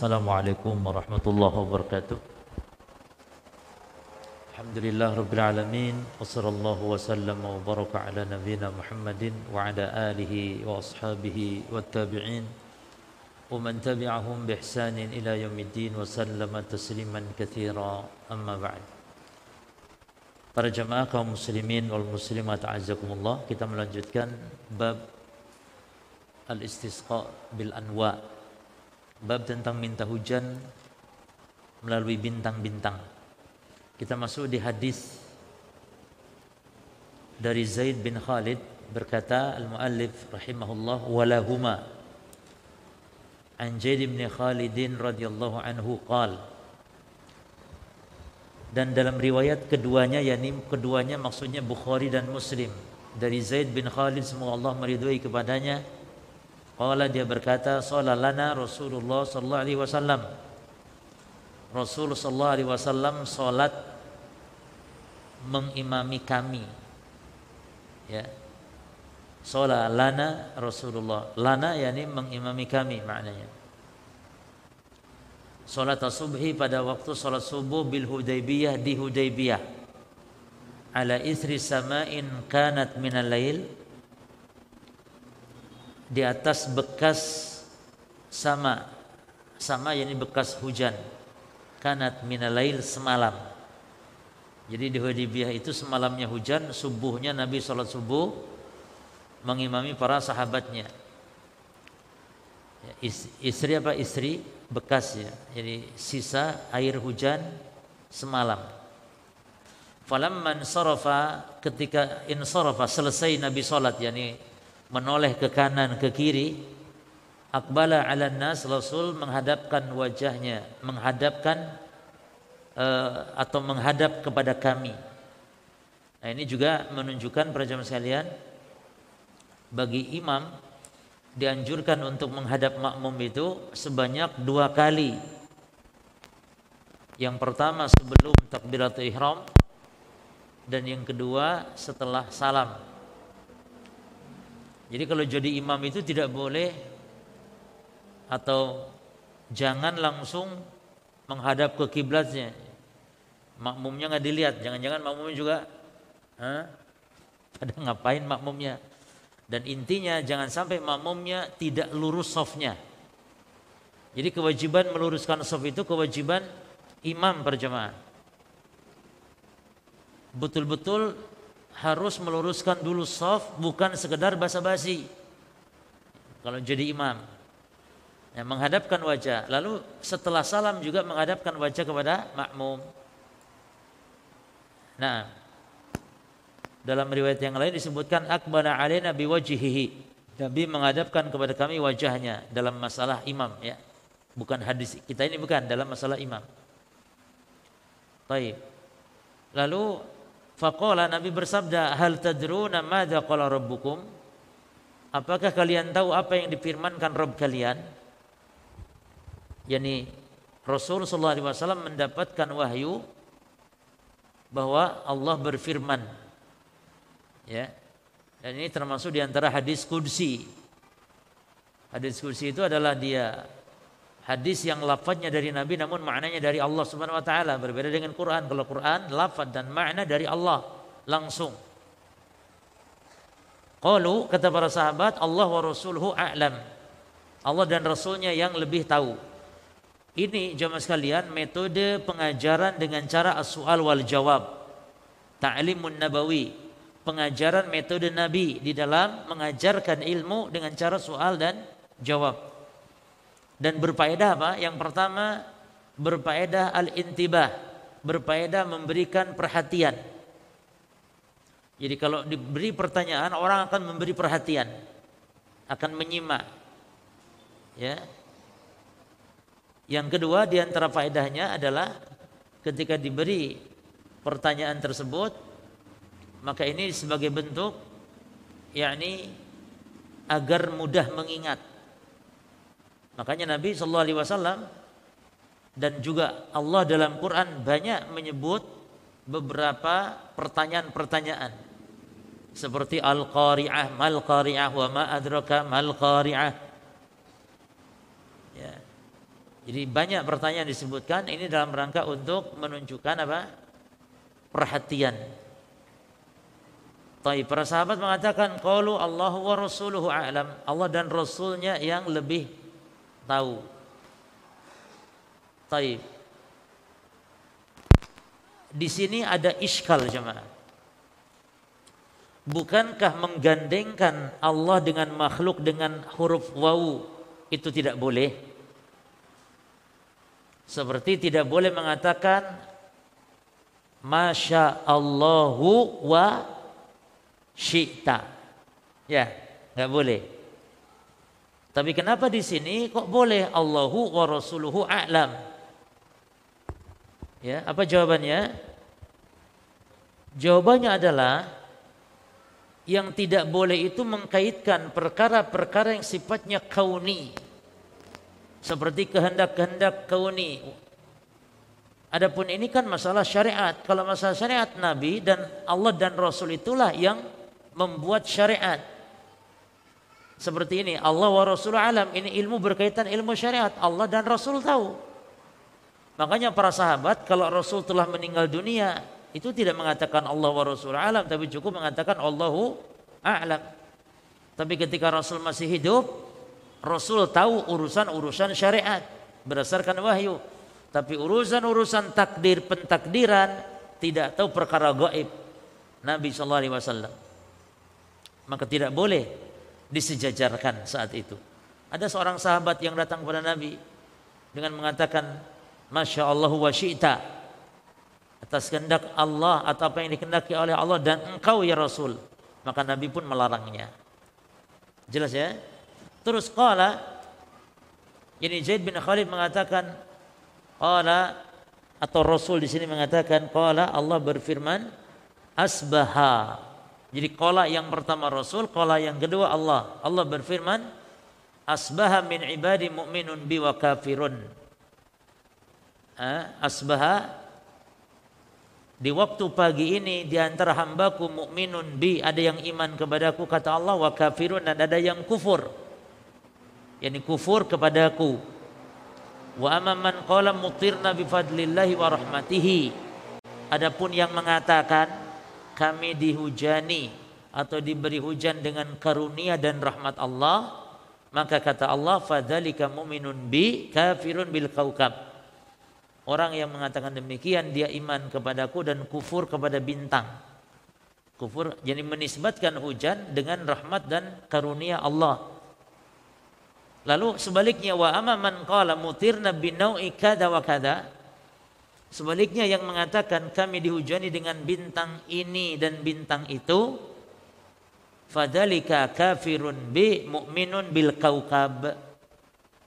Assalamualaikum warahmatullahi wabarakatuh Alhamdulillah Rabbil Alamin Wa sallallahu wa sallam wa baraka ala nabina Muhammadin Wa ala alihi wa ashabihi wa tabi'in Wa man tabi'ahum bi ihsanin ila yaumiddin Wa sallama tasliman kathira amma ba'd Para jamaah kaum muslimin wal muslimat azakumullah Kita melanjutkan bab Al-istisqa bil anwa' bab tentang minta hujan melalui bintang-bintang. Kita masuk di hadis dari Zaid bin Khalid berkata al-muallif rahimahullah walahuma an Zaid bin Khalidin radhiyallahu anhu qal dan dalam riwayat keduanya yakni keduanya maksudnya Bukhari dan Muslim dari Zaid bin Khalid semoga Allah meridhai kepadanya Qala dia berkata, "Shalalana Rasulullah sallallahu alaihi wasallam." Rasul sallallahu alaihi wasallam salat mengimami kami. Ya. Shalalana Rasulullah. Lana yakni mengimami kami maknanya. Salat subhi pada waktu salat subuh bil Hudaybiyah di Hudaybiyah. Ala isri sama'in kanat minal lail di atas bekas sama sama yakni bekas hujan. Kanat minalail semalam. Jadi di Hudaybiyah itu semalamnya hujan subuhnya Nabi sholat subuh mengimami para sahabatnya. Ya, istri apa istri? Bekas ya. Jadi sisa air hujan semalam. Falamman sarafa ketika insarafa selesai Nabi sholat yakni menoleh ke kanan ke kiri akbala ala nas rasul menghadapkan wajahnya menghadapkan uh, atau menghadap kepada kami. Nah ini juga menunjukkan para jemaah sekalian bagi imam dianjurkan untuk menghadap makmum itu sebanyak dua kali. Yang pertama sebelum takbiratul ihram dan yang kedua setelah salam jadi kalau jadi imam itu tidak boleh atau jangan langsung menghadap ke kiblatnya. Makmumnya nggak dilihat, jangan-jangan makmumnya juga huh? pada ngapain makmumnya. Dan intinya jangan sampai makmumnya tidak lurus softnya. Jadi kewajiban meluruskan soft itu kewajiban imam berjamaah. Betul-betul harus meluruskan dulu soft bukan sekedar basa-basi. Kalau jadi imam. Ya, menghadapkan wajah. Lalu setelah salam juga menghadapkan wajah kepada makmum. Nah, dalam riwayat yang lain disebutkan akbana alaina biwajhihi. Nabi menghadapkan kepada kami wajahnya dalam masalah imam ya. Bukan hadis kita ini bukan dalam masalah imam. Baik. Lalu Faqala Nabi bersabda, "Hal tadruna madza qala rabbukum?" Apakah kalian tahu apa yang difirmankan Rabb kalian? Yani Rasul sallallahu alaihi wasallam mendapatkan wahyu bahwa Allah berfirman. Ya. Dan ini termasuk di antara hadis qudsi. Hadis qudsi itu adalah dia hadis yang lafadznya dari Nabi namun maknanya dari Allah Subhanahu wa taala berbeda dengan Quran. Kalau Quran lafadz dan makna dari Allah langsung. Qalu kata para sahabat Allah wa rasuluhu a'lam. Allah dan rasulnya yang lebih tahu. Ini jemaah sekalian metode pengajaran dengan cara as-su'al wal jawab. Ta'limun nabawi. Pengajaran metode Nabi di dalam mengajarkan ilmu dengan cara soal dan jawab dan berfaedah apa? Yang pertama berfaedah al-intibah, berfaedah memberikan perhatian. Jadi kalau diberi pertanyaan orang akan memberi perhatian, akan menyimak. Ya. Yang kedua di antara faedahnya adalah ketika diberi pertanyaan tersebut maka ini sebagai bentuk yakni agar mudah mengingat Makanya Nabi Shallallahu Alaihi Wasallam dan juga Allah dalam Quran banyak menyebut beberapa pertanyaan-pertanyaan seperti al-qari'ah, mal qari'ah wa ma adraka mal qari'ah. Ya. Jadi banyak pertanyaan disebutkan ini dalam rangka untuk menunjukkan apa? perhatian. Tapi para sahabat mengatakan qalu Allahu wa rasuluhu a'lam. Allah dan rasulnya yang lebih tahu. Taib. Di sini ada iskal jemaah. Bukankah menggandengkan Allah dengan makhluk dengan huruf wawu itu tidak boleh? Seperti tidak boleh mengatakan Masya Allahu wa syi'ta. Ya, nggak boleh. Tapi kenapa di sini kok boleh Allahu wa rasuluhu a'lam? Ya, apa jawabannya? Jawabannya adalah yang tidak boleh itu mengkaitkan perkara-perkara yang sifatnya kauni. Seperti kehendak-kehendak kauni. Adapun ini kan masalah syariat. Kalau masalah syariat Nabi dan Allah dan Rasul itulah yang membuat syariat. Seperti ini, Allah wa Rasul alam. Ini ilmu berkaitan ilmu syariat. Allah dan Rasul tahu. Makanya para sahabat kalau Rasul telah meninggal dunia itu tidak mengatakan Allah wa Rasul alam tapi cukup mengatakan Allahu a'lam. Tapi ketika Rasul masih hidup, Rasul tahu urusan-urusan syariat berdasarkan wahyu. Tapi urusan-urusan takdir pentakdiran tidak tahu perkara gaib. Nabi sallallahu alaihi wasallam. Maka tidak boleh disejajarkan saat itu. Ada seorang sahabat yang datang kepada Nabi dengan mengatakan Masya Allah wa syi'ta. Atas kehendak Allah atau apa yang dikehendaki oleh Allah dan engkau ya Rasul. Maka Nabi pun melarangnya. Jelas ya? Terus qala ini Zaid bin Khalid mengatakan qala atau Rasul di sini mengatakan qala Allah berfirman asbaha jadi qala yang pertama Rasul qala yang kedua Allah. Allah berfirman asbaha min ibadi mu'minun bi wa kafirun. Asbaha di waktu pagi ini di antara hambaku mukminun bi ada yang iman kepadaku kata Allah wa kafirun dan ada yang kufur. Yakni kufur kepadaku. Wa amman qala mutirna bi fadlillahi wa rahmatihi. Adapun yang mengatakan kami dihujani atau diberi hujan dengan karunia dan rahmat Allah maka kata Allah fadzalika mu'minun bi kafirun bil kaukab Orang yang mengatakan demikian dia iman kepadaku dan kufur kepada bintang. Kufur jadi menisbatkan hujan dengan rahmat dan karunia Allah. Lalu sebaliknya wa amma man qala mutirna binau'i kada wa kada. Sebaliknya yang mengatakan kami dihujani dengan bintang ini dan bintang itu fadalika kafirun bi mu'minun bil kaukab.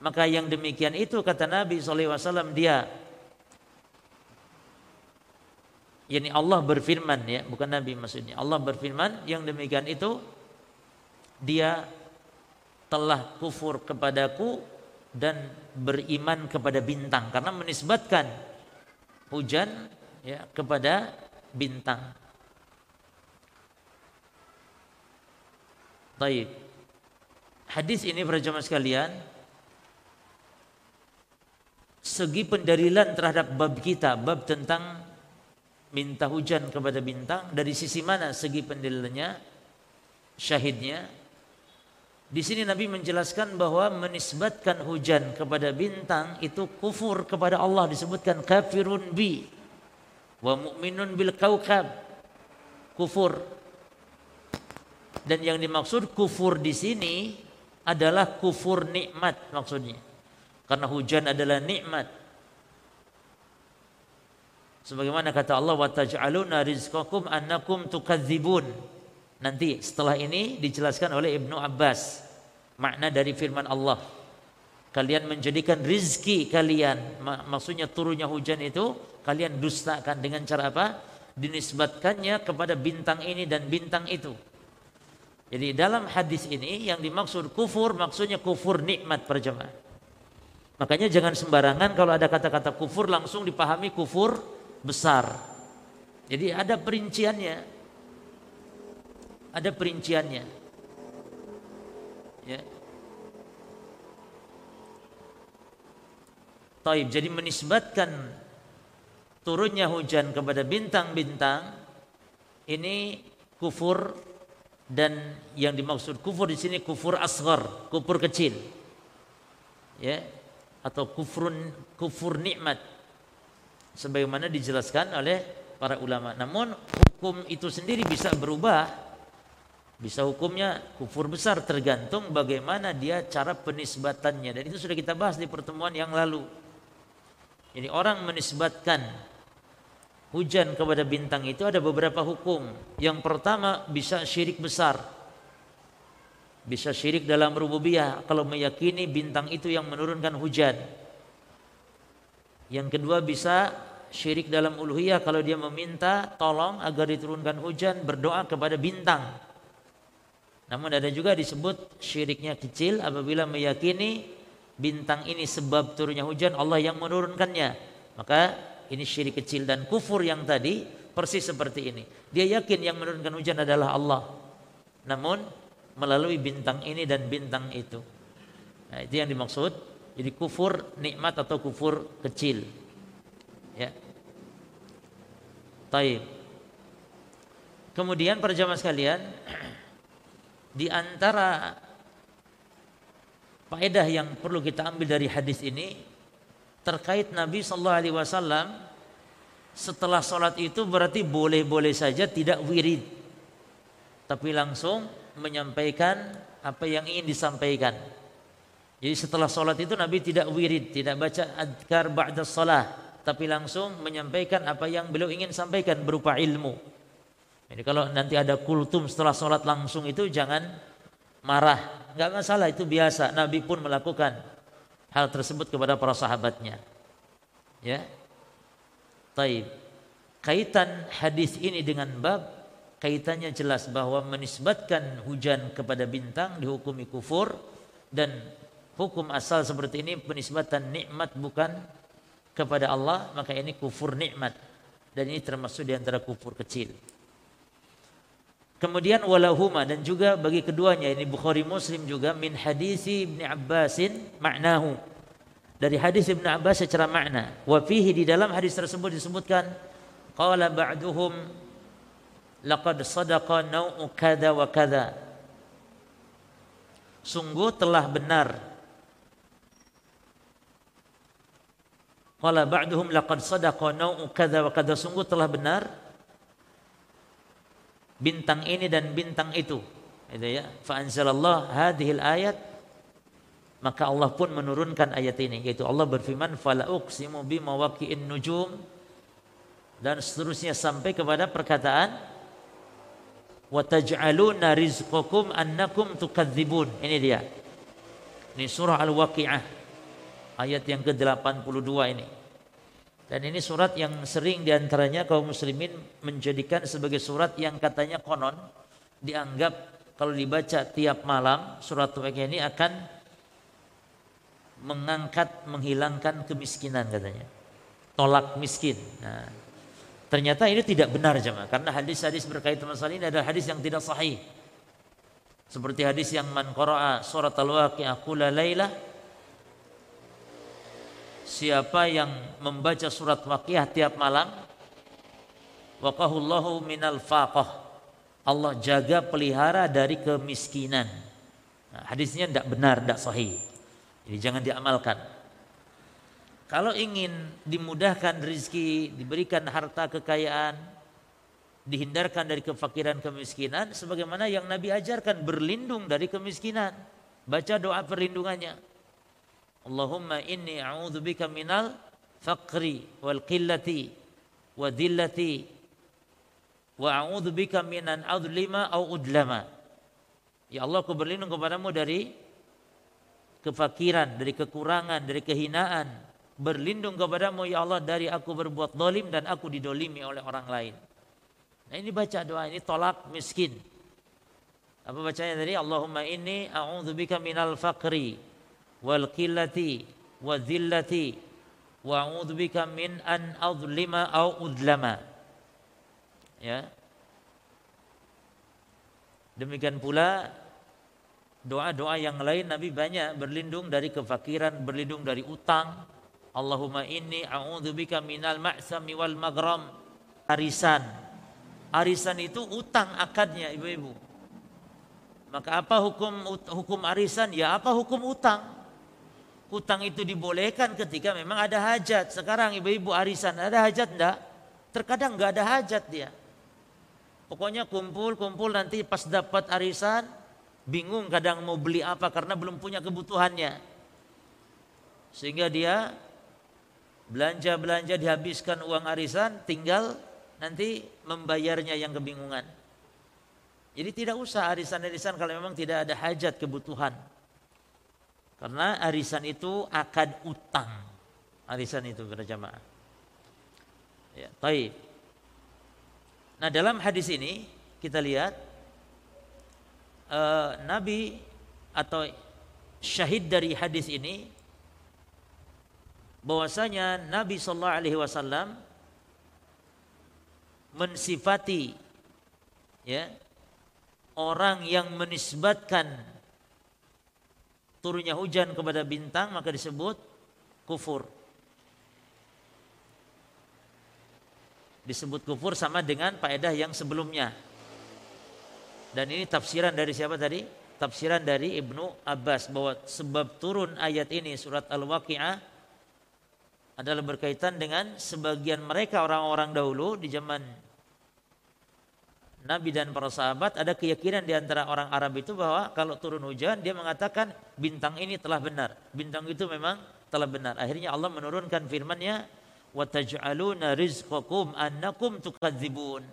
Maka yang demikian itu kata Nabi SAW dia yakni Allah berfirman ya, bukan Nabi maksudnya. Allah berfirman yang demikian itu dia telah kufur kepadaku dan beriman kepada bintang karena menisbatkan hujan ya kepada bintang. Baik. Hadis ini para jemaah sekalian segi pendalilan terhadap bab kita, bab tentang minta hujan kepada bintang dari sisi mana segi pendalilannya syahidnya di sini Nabi menjelaskan bahwa menisbatkan hujan kepada bintang itu kufur kepada Allah disebutkan kafirun bi wa mu'minun bil kaukab. Kufur. Dan yang dimaksud kufur di sini adalah kufur nikmat maksudnya. Karena hujan adalah nikmat. Sebagaimana kata Allah wa taj'aluna rizqakum annakum tukadzibun. Nanti setelah ini dijelaskan oleh Ibnu Abbas makna dari firman Allah. Kalian menjadikan rizki kalian, maksudnya turunnya hujan itu kalian dustakan dengan cara apa? Dinisbatkannya kepada bintang ini dan bintang itu. Jadi dalam hadis ini yang dimaksud kufur maksudnya kufur nikmat perjamaah. Makanya jangan sembarangan kalau ada kata-kata kufur langsung dipahami kufur besar. Jadi ada perinciannya. Ada perinciannya. Ya. Taib. Jadi menisbatkan turunnya hujan kepada bintang-bintang ini kufur dan yang dimaksud kufur di sini kufur asghar, kufur kecil. Ya, atau kufrun kufur nikmat sebagaimana dijelaskan oleh para ulama. Namun hukum itu sendiri bisa berubah. Bisa hukumnya kufur besar tergantung bagaimana dia cara penisbatannya dan itu sudah kita bahas di pertemuan yang lalu. Jadi orang menisbatkan hujan kepada bintang itu ada beberapa hukum. Yang pertama bisa syirik besar. Bisa syirik dalam rububiyah kalau meyakini bintang itu yang menurunkan hujan. Yang kedua bisa syirik dalam uluhiyah kalau dia meminta tolong agar diturunkan hujan berdoa kepada bintang. Namun ada juga disebut syiriknya kecil apabila meyakini bintang ini sebab turunnya hujan Allah yang menurunkannya. Maka ini syirik kecil dan kufur yang tadi persis seperti ini. Dia yakin yang menurunkan hujan adalah Allah. Namun melalui bintang ini dan bintang itu. Nah, itu yang dimaksud. Jadi kufur nikmat atau kufur kecil. Ya. Taib. Kemudian para jamaah sekalian, di antara faedah yang perlu kita ambil dari hadis ini terkait Nabi Shallallahu Alaihi Wasallam setelah sholat itu berarti boleh-boleh saja tidak wirid, tapi langsung menyampaikan apa yang ingin disampaikan. Jadi setelah sholat itu Nabi tidak wirid, tidak baca adkar ba'da sholat tapi langsung menyampaikan apa yang beliau ingin sampaikan berupa ilmu. Jadi kalau nanti ada kultum setelah sholat langsung itu jangan marah, nggak masalah itu biasa. Nabi pun melakukan hal tersebut kepada para sahabatnya. Ya, Taib. Kaitan hadis ini dengan bab kaitannya jelas bahwa menisbatkan hujan kepada bintang dihukumi kufur dan hukum asal seperti ini penisbatan nikmat bukan kepada Allah maka ini kufur nikmat dan ini termasuk di antara kufur kecil. Kemudian walahuma dan juga bagi keduanya ini Bukhari Muslim juga min hadisi Ibn Abbasin maknahu. Dari hadis Ibn Abbas secara makna. Wa fihi di dalam hadis tersebut disebutkan qala ba'duhum laqad sadaqa nau'u kada wa kada. Sungguh telah benar Qala ba'duhum laqad sadaqa nau'u kadza wa kadza sungguh telah benar bintang ini dan bintang itu. Itu ya. Fa anzalallah hadhil ayat maka Allah pun menurunkan ayat ini yaitu Allah berfirman fala uqsimu bima nujum dan seterusnya sampai kepada perkataan wa taj'aluna rizqakum annakum tukadzibun. Ini dia. Ini surah Al-Waqi'ah ayat yang ke-82 ini. Dan ini surat yang sering di antaranya kaum muslimin menjadikan sebagai surat yang katanya konon dianggap kalau dibaca tiap malam surat Waqiah ini akan mengangkat menghilangkan kemiskinan katanya. Tolak miskin. Nah, ternyata ini tidak benar jemaah karena hadis-hadis berkaitan masalah ini adalah hadis yang tidak sahih. Seperti hadis yang man qara'a surat al-waqi'ah kula lailah siapa yang membaca surat Waqiah tiap malam? Waqahullahu minal faqah. Allah jaga pelihara dari kemiskinan. Nah, hadisnya tidak benar tidak sahih. Jadi jangan diamalkan. Kalau ingin dimudahkan rezeki diberikan harta kekayaan dihindarkan dari kefakiran kemiskinan sebagaimana yang Nabi ajarkan berlindung dari kemiskinan. Baca doa perlindungannya Allahumma inni a'udzu bika minal faqri wal qillati wa dhillati wa a'udzu bika minan adlima au udlama. Ya Allah, aku berlindung kepadamu dari kefakiran, dari kekurangan, dari kehinaan. Berlindung kepadamu ya Allah dari aku berbuat dolim dan aku didolimi oleh orang lain. Nah ini baca doa ini tolak miskin. Apa bacanya tadi? Allahumma inni a'udzubika minal faqri wal qillati wa dhillati wa a'udzu bika min an adlima au udlama ya demikian pula doa-doa yang lain Nabi banyak berlindung dari kefakiran berlindung dari utang Allahumma inni a'udzubika minal ma'sami wal maghram. Arisan. Arisan itu utang akadnya ibu-ibu. Maka apa hukum hukum arisan? Ya apa hukum utang? Utang itu dibolehkan ketika memang ada hajat. Sekarang ibu-ibu arisan ada hajat enggak? Terkadang enggak ada hajat dia. Pokoknya kumpul-kumpul nanti pas dapat arisan bingung kadang mau beli apa karena belum punya kebutuhannya. Sehingga dia belanja-belanja dihabiskan uang arisan tinggal nanti membayarnya yang kebingungan. Jadi tidak usah arisan-arisan kalau memang tidak ada hajat kebutuhan. Karena arisan itu akad utang. Arisan itu para jamaah. Ya, taib. Nah, dalam hadis ini kita lihat uh, Nabi atau syahid dari hadis ini bahwasanya Nabi sallallahu alaihi wasallam mensifati ya orang yang menisbatkan turunnya hujan kepada bintang maka disebut kufur. Disebut kufur sama dengan faedah yang sebelumnya. Dan ini tafsiran dari siapa tadi? Tafsiran dari Ibnu Abbas bahwa sebab turun ayat ini surat Al-Waqi'ah adalah berkaitan dengan sebagian mereka orang-orang dahulu di zaman Nabi dan para sahabat ada keyakinan di antara orang Arab itu bahwa kalau turun hujan dia mengatakan bintang ini telah benar. Bintang itu memang telah benar. Akhirnya Allah menurunkan firman-Nya wa taj'aluna rizqakum annakum tukadzibun.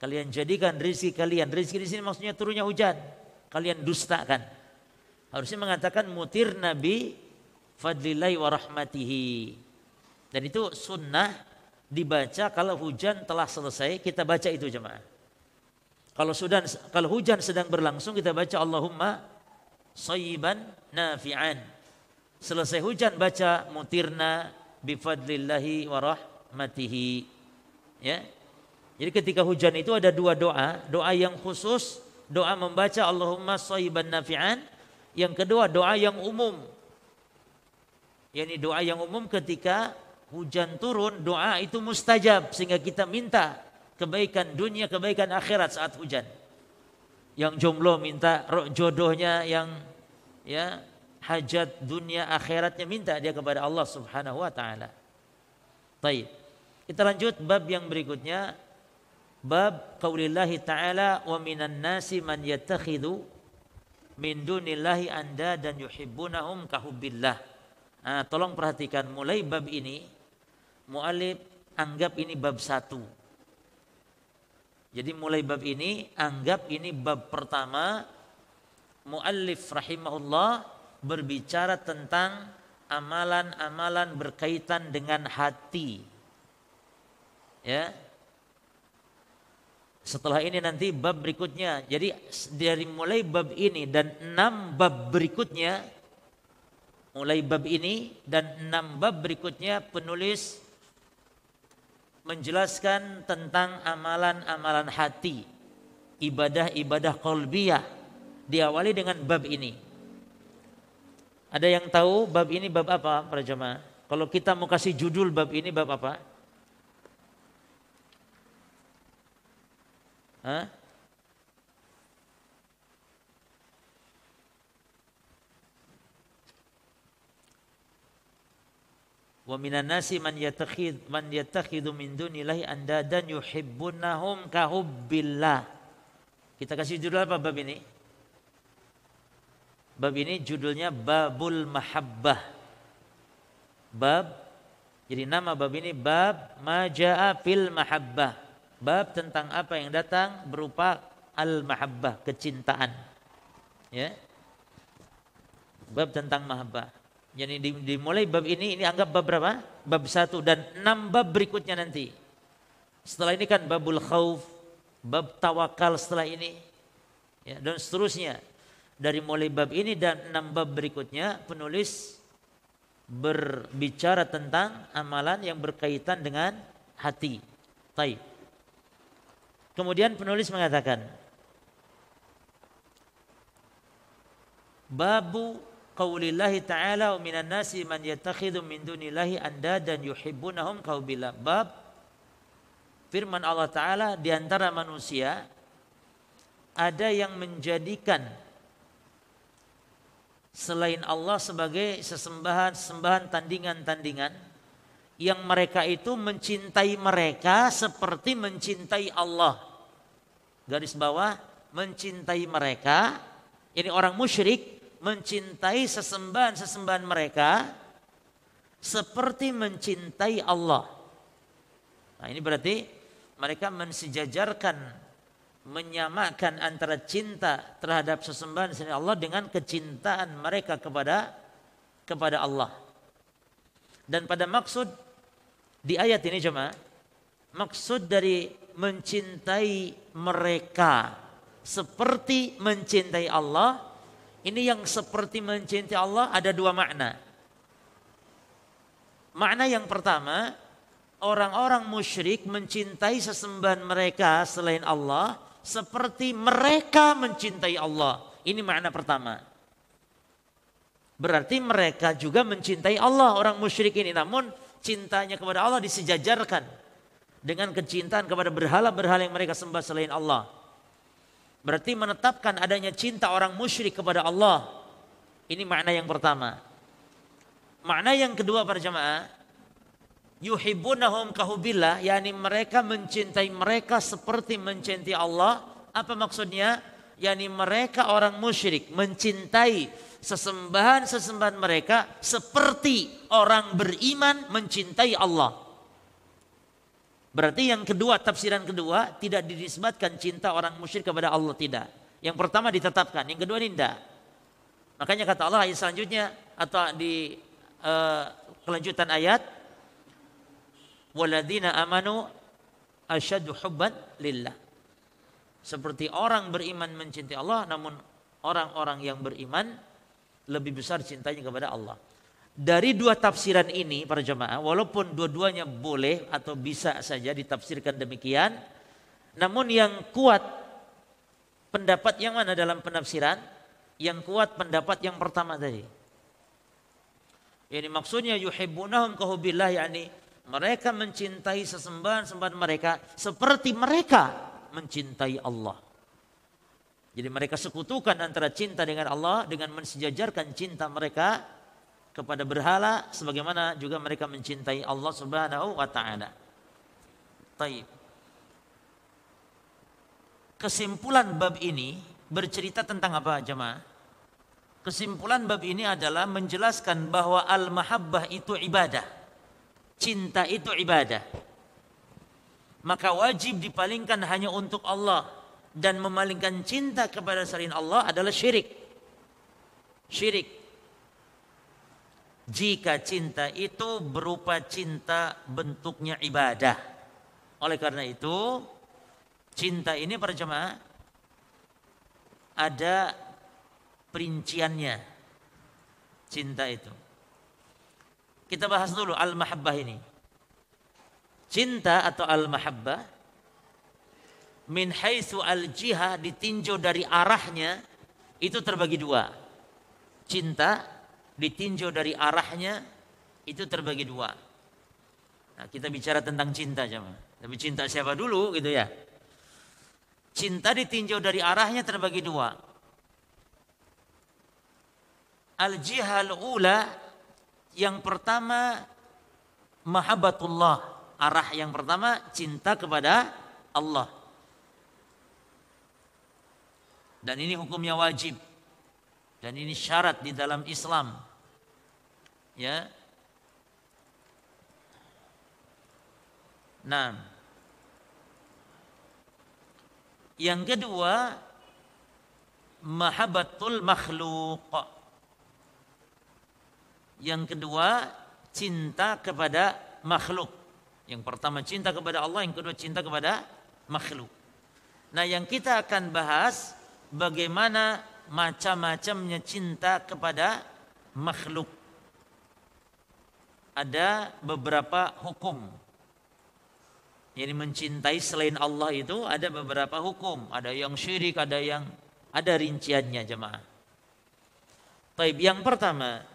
Kalian jadikan rizki kalian. Rizki di sini maksudnya turunnya hujan. Kalian dustakan. Harusnya mengatakan mutir Nabi fadlillahi wa rahmatihi. Dan itu sunnah dibaca kalau hujan telah selesai kita baca itu jemaah. Kalau sudah kalau hujan sedang berlangsung kita baca Allahumma sayyiban nafi'an. Selesai hujan baca mutirna bifadlillahi wa rahmatihi. Ya. Jadi ketika hujan itu ada dua doa, doa yang khusus, doa membaca Allahumma sayyiban nafi'an, yang kedua doa yang umum. Yani doa yang umum ketika hujan turun, doa itu mustajab sehingga kita minta kebaikan dunia, kebaikan akhirat saat hujan. Yang jomblo minta jodohnya, yang ya hajat dunia akhiratnya minta dia kepada Allah Subhanahu wa taala. Baik. Kita lanjut bab yang berikutnya bab qaulillahi ta'ala wa minan nasi man yattakhidhu min dunillahi anda dan yuhibbunahum kahubbillah. Nah, tolong perhatikan mulai bab ini mualif anggap ini bab satu jadi mulai bab ini anggap ini bab pertama muallif rahimahullah berbicara tentang amalan-amalan berkaitan dengan hati. Ya. Setelah ini nanti bab berikutnya. Jadi dari mulai bab ini dan enam bab berikutnya mulai bab ini dan enam bab berikutnya penulis menjelaskan tentang amalan-amalan hati, ibadah-ibadah kolbiyah diawali dengan bab ini. Ada yang tahu bab ini bab apa para jemaah? Kalau kita mau kasih judul bab ini bab apa? Hah? Wa minan nasi man yattakhid man yattakhidhu min dunillahi andadan yuhibbunahum ka hubbillah. Kita kasih judul apa bab ini? Bab ini judulnya Babul Mahabbah. Bab jadi nama bab ini bab majaa fil mahabbah. Bab tentang apa yang datang berupa al mahabbah, kecintaan. Ya. Bab tentang mahabbah. Jadi dimulai bab ini, ini anggap bab berapa? Bab satu dan enam bab berikutnya nanti. Setelah ini kan babul khauf, bab tawakal setelah ini, ya, dan seterusnya. Dari mulai bab ini dan enam bab berikutnya penulis berbicara tentang amalan yang berkaitan dengan hati. Taib. Kemudian penulis mengatakan, Babu qaulillahi ta'ala minan nasi man yattakhidhu min dunillahi andadan yuhibbunahum kaubillah. Bab firman Allah taala di antara manusia ada yang menjadikan selain Allah sebagai sesembahan sembahan tandingan-tandingan yang mereka itu mencintai mereka seperti mencintai Allah. Garis bawah mencintai mereka ini orang musyrik mencintai sesembahan-sesembahan mereka seperti mencintai Allah. Nah, ini berarti mereka mensejajarkan menyamakan antara cinta terhadap sesembahan selain Allah dengan kecintaan mereka kepada kepada Allah. Dan pada maksud di ayat ini cuma maksud dari mencintai mereka seperti mencintai Allah ini yang seperti mencintai Allah ada dua makna. Makna yang pertama, orang-orang musyrik mencintai sesembahan mereka selain Allah seperti mereka mencintai Allah. Ini makna pertama. Berarti mereka juga mencintai Allah orang musyrik ini. Namun cintanya kepada Allah disejajarkan dengan kecintaan kepada berhala-berhala yang mereka sembah selain Allah. Berarti menetapkan adanya cinta orang musyrik kepada Allah. Ini makna yang pertama. Makna yang kedua para jemaah, yuhibbunahum kahubillah, yakni mereka mencintai mereka seperti mencintai Allah. Apa maksudnya? yakni mereka orang musyrik mencintai sesembahan-sesembahan mereka seperti orang beriman mencintai Allah. Berarti yang kedua, tafsiran kedua tidak dinisbatkan cinta orang musyrik kepada Allah tidak. Yang pertama ditetapkan, yang kedua tidak. Makanya kata Allah ayat selanjutnya atau di uh, kelanjutan ayat waladina amanu asyadu hubban lillah. Seperti orang beriman mencintai Allah namun orang-orang yang beriman lebih besar cintanya kepada Allah. Dari dua tafsiran ini para jemaah, walaupun dua-duanya boleh atau bisa saja ditafsirkan demikian, namun yang kuat pendapat yang mana dalam penafsiran? Yang kuat pendapat yang pertama tadi. Ini maksudnya yuhibbunahum kahubillah yakni mereka mencintai sesembahan-sembahan mereka seperti mereka mencintai Allah. Jadi mereka sekutukan antara cinta dengan Allah dengan mensejajarkan cinta mereka kepada berhala sebagaimana juga mereka mencintai Allah Subhanahu wa taala. Taib. Kesimpulan bab ini bercerita tentang apa jemaah? Kesimpulan bab ini adalah menjelaskan bahwa al-mahabbah itu ibadah cinta itu ibadah. Maka wajib dipalingkan hanya untuk Allah dan memalingkan cinta kepada selain Allah adalah syirik. Syirik. Jika cinta itu berupa cinta bentuknya ibadah. Oleh karena itu, cinta ini para jemaah ada perinciannya. Cinta itu. Kita bahas dulu al-mahabbah ini. Cinta atau al-mahabbah min haitsu al-jihah ditinjau dari arahnya itu terbagi dua. Cinta ditinjau dari arahnya itu terbagi dua. Nah, kita bicara tentang cinta jemaah. Tapi cinta siapa dulu gitu ya. Cinta ditinjau dari arahnya terbagi dua. Al-jihal ula yang pertama mahabbatullah, arah yang pertama cinta kepada Allah. Dan ini hukumnya wajib. Dan ini syarat di dalam Islam. Ya. Nah. Yang kedua mahabbatul makhluk yang kedua, cinta kepada makhluk. Yang pertama cinta kepada Allah, yang kedua cinta kepada makhluk. Nah, yang kita akan bahas bagaimana macam-macamnya cinta kepada makhluk. Ada beberapa hukum. Jadi mencintai selain Allah itu ada beberapa hukum, ada yang syirik, ada yang ada rinciannya jemaah. Taib yang pertama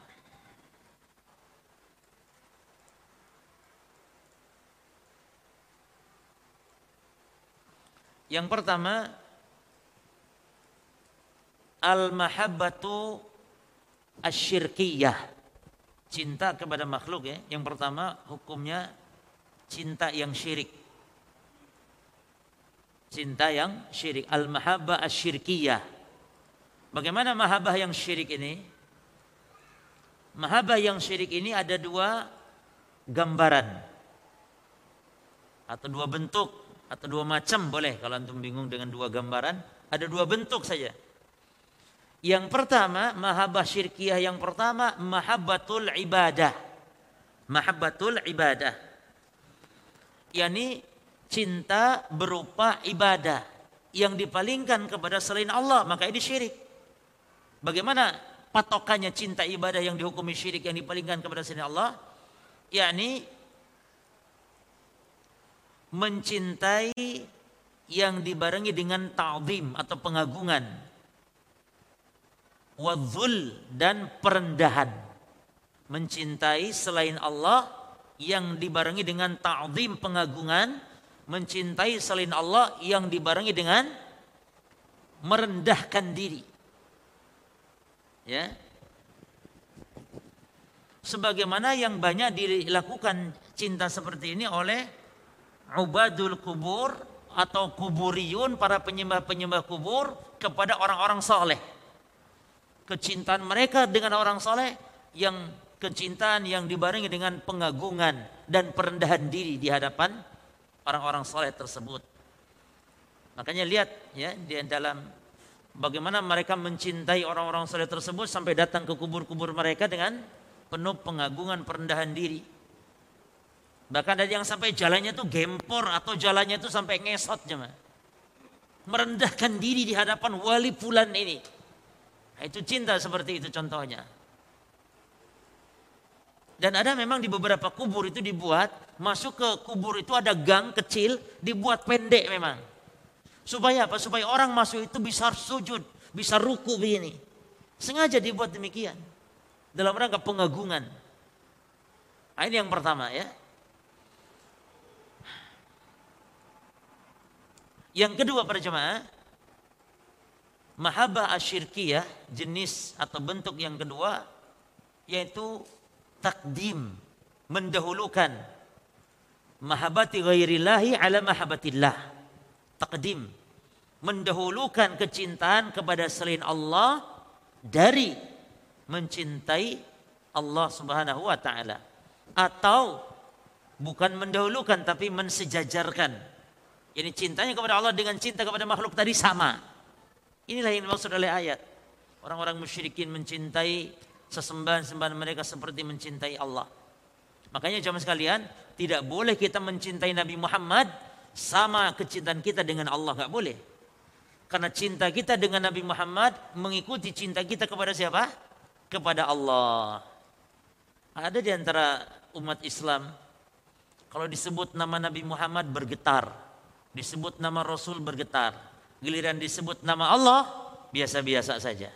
Yang pertama al-mahabbatu asyirkiyah. Cinta kepada makhluk ya. Yang pertama hukumnya cinta yang syirik. Cinta yang syirik. Al-mahabbah asyirkiyah. Bagaimana mahabbah yang syirik ini? Mahabbah yang syirik ini ada dua gambaran atau dua bentuk atau dua macam boleh kalau antum bingung dengan dua gambaran ada dua bentuk saja yang pertama mahabbah syirkiyah yang pertama mahabbatul ibadah. Mahabbatul ibadah. Yakni cinta berupa ibadah yang dipalingkan kepada selain Allah maka ini syirik. Bagaimana patokannya cinta ibadah yang dihukumi syirik yang dipalingkan kepada selain Allah? Yakni mencintai yang dibarengi dengan ta'zim atau pengagungan wadzul dan perendahan. Mencintai selain Allah yang dibarengi dengan ta'zim pengagungan mencintai selain Allah yang dibarengi dengan merendahkan diri. Ya. Sebagaimana yang banyak dilakukan cinta seperti ini oleh ubadul kubur atau kuburiyun para penyembah-penyembah kubur kepada orang-orang soleh. Kecintaan mereka dengan orang soleh yang kecintaan yang dibarengi dengan pengagungan dan perendahan diri di hadapan orang-orang soleh tersebut. Makanya lihat ya di dalam bagaimana mereka mencintai orang-orang soleh tersebut sampai datang ke kubur-kubur mereka dengan penuh pengagungan perendahan diri. Bahkan ada yang sampai jalannya tuh gempor atau jalannya tuh sampai ngesot jemaah. Merendahkan diri di hadapan wali fulan ini. Itu cinta seperti itu contohnya. Dan ada memang di beberapa kubur itu dibuat, masuk ke kubur itu ada gang kecil, dibuat pendek memang. Supaya apa? Supaya orang masuk itu bisa sujud, bisa ruku begini. Sengaja dibuat demikian. Dalam rangka pengagungan. Nah, ini yang pertama ya. Yang kedua para jemaah, mahabbah asyirkiyah jenis atau bentuk yang kedua yaitu takdim, mendahulukan mahabbati ghairillahi ala mahabbatillah. Takdim, mendahulukan kecintaan kepada selain Allah dari mencintai Allah Subhanahu wa taala atau bukan mendahulukan tapi mensejajarkan jadi cintanya kepada Allah dengan cinta kepada makhluk tadi sama. Inilah yang dimaksud oleh ayat. Orang-orang musyrikin mencintai sesembahan-sembahan mereka seperti mencintai Allah. Makanya jamaah sekalian, tidak boleh kita mencintai Nabi Muhammad sama kecintaan kita dengan Allah, nggak boleh. Karena cinta kita dengan Nabi Muhammad mengikuti cinta kita kepada siapa? Kepada Allah. Ada di antara umat Islam kalau disebut nama Nabi Muhammad bergetar disebut nama Rasul bergetar. Giliran disebut nama Allah biasa-biasa saja.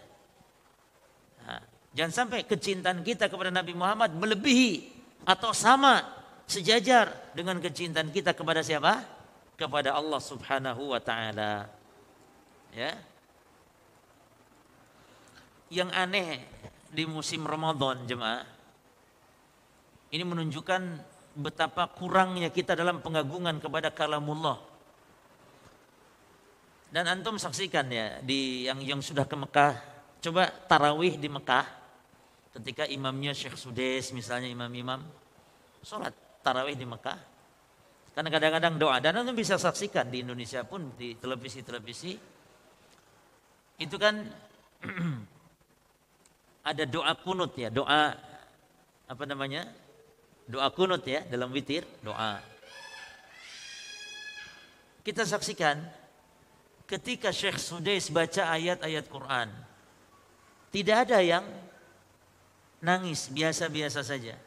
Jangan sampai kecintaan kita kepada Nabi Muhammad melebihi atau sama sejajar dengan kecintaan kita kepada siapa? Kepada Allah Subhanahu wa taala. Ya. Yang aneh di musim Ramadan jemaah ini menunjukkan betapa kurangnya kita dalam pengagungan kepada kalamullah dan antum saksikan ya di yang yang sudah ke Mekah, coba tarawih di Mekah ketika imamnya Syekh Sudes misalnya imam-imam sholat tarawih di Mekah. Karena kadang-kadang doa dan antum bisa saksikan di Indonesia pun di televisi-televisi itu kan ada doa kunut ya, doa apa namanya? Doa kunut ya dalam witir, doa. Kita saksikan ketika Syekh Sudais baca ayat-ayat Quran. Tidak ada yang nangis, biasa-biasa saja.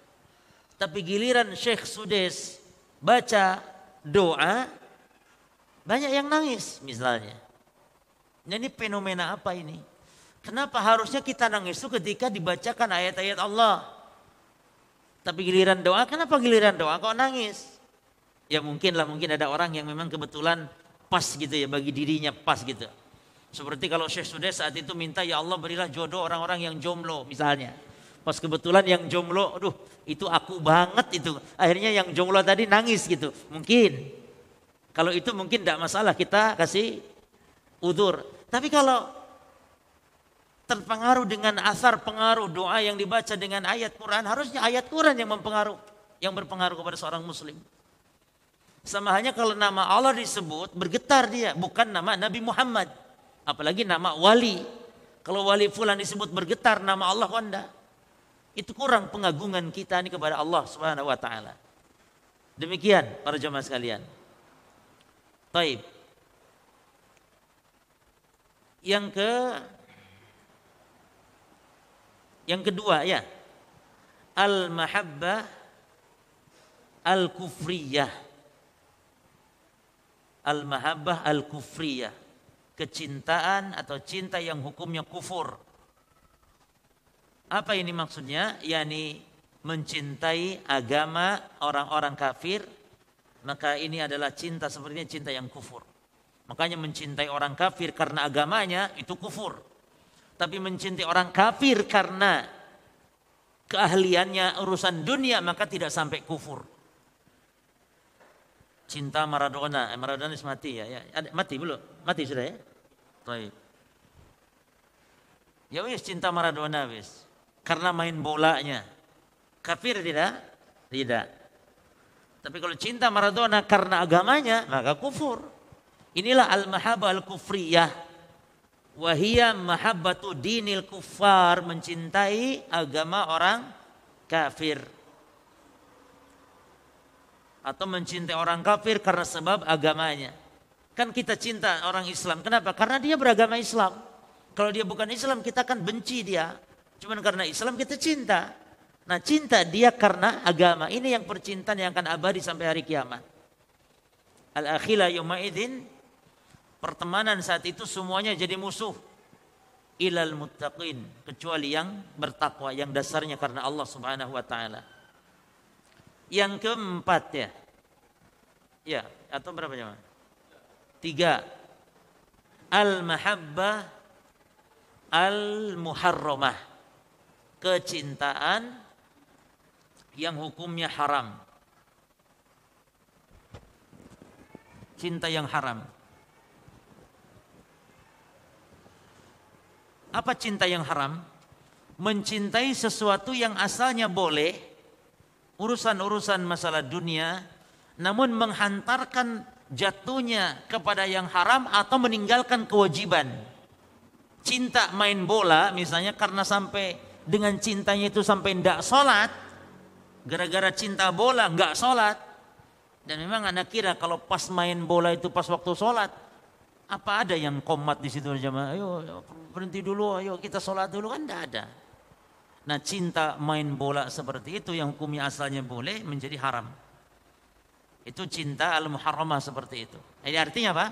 Tapi giliran Syekh Sudais baca doa, banyak yang nangis misalnya. Nah, ini fenomena apa ini? Kenapa harusnya kita nangis itu ketika dibacakan ayat-ayat Allah? Tapi giliran doa, kenapa giliran doa kok nangis? Ya mungkin lah, mungkin ada orang yang memang kebetulan pas gitu ya, bagi dirinya pas gitu. Seperti kalau Syekh Sudah saat itu minta, ya Allah berilah jodoh orang-orang yang jomblo misalnya. Pas kebetulan yang jomblo, aduh itu aku banget itu. Akhirnya yang jomblo tadi nangis gitu. Mungkin. Kalau itu mungkin tidak masalah, kita kasih udur. Tapi kalau terpengaruh dengan asar pengaruh doa yang dibaca dengan ayat Quran, harusnya ayat Quran yang mempengaruh, yang berpengaruh kepada seorang muslim. Sama hanya kalau nama Allah disebut, bergetar dia, bukan nama Nabi Muhammad. Apalagi nama wali. Kalau wali fulan disebut bergetar nama Allah wanda. Itu kurang pengagungan kita ini kepada Allah Subhanahu wa taala. Demikian para jemaah sekalian. Taib. Yang ke yang kedua ya. Al-mahabbah al-kufriyah. Al-mahabbah al-kufriyah. Kecintaan atau cinta yang hukumnya kufur. Apa ini maksudnya? Yani mencintai agama orang-orang kafir, maka ini adalah cinta sepertinya cinta yang kufur. Makanya mencintai orang kafir karena agamanya itu kufur tapi mencintai orang kafir karena keahliannya urusan dunia maka tidak sampai kufur. Cinta Maradona, eh, Maradona mati ya, ya. Mati belum? Mati sudah ya? Baik. Ya wis cinta Maradona wis. Karena main bolanya. Kafir tidak? Tidak. Tapi kalau cinta Maradona karena agamanya, maka kufur. Inilah al-mahabbah al-kufriyah wahia mahabbatu dinil kufar mencintai agama orang kafir atau mencintai orang kafir karena sebab agamanya. Kan kita cinta orang Islam. Kenapa? Karena dia beragama Islam. Kalau dia bukan Islam kita akan benci dia. Cuman karena Islam kita cinta. Nah cinta dia karena agama. Ini yang percintaan yang akan abadi sampai hari kiamat. Al akhila yumaidin pertemanan saat itu semuanya jadi musuh. Ilal muttaqin kecuali yang bertakwa yang dasarnya karena Allah Subhanahu wa taala. Yang keempat ya. Ya, atau berapa jam? Tiga. Al-mahabbah al-muharramah. Kecintaan yang hukumnya haram. Cinta yang haram. Apa cinta yang haram? Mencintai sesuatu yang asalnya boleh, urusan-urusan masalah dunia, namun menghantarkan jatuhnya kepada yang haram atau meninggalkan kewajiban. Cinta main bola misalnya karena sampai dengan cintanya itu sampai tidak sholat, gara-gara cinta bola nggak sholat. Dan memang anak kira kalau pas main bola itu pas waktu sholat, apa ada yang komat di situ jemaah? Ayo berhenti dulu, ayo kita sholat dulu kan tidak ada. Nah cinta main bola seperti itu yang hukumnya asalnya boleh menjadi haram. Itu cinta al-muharramah seperti itu. Ini artinya apa?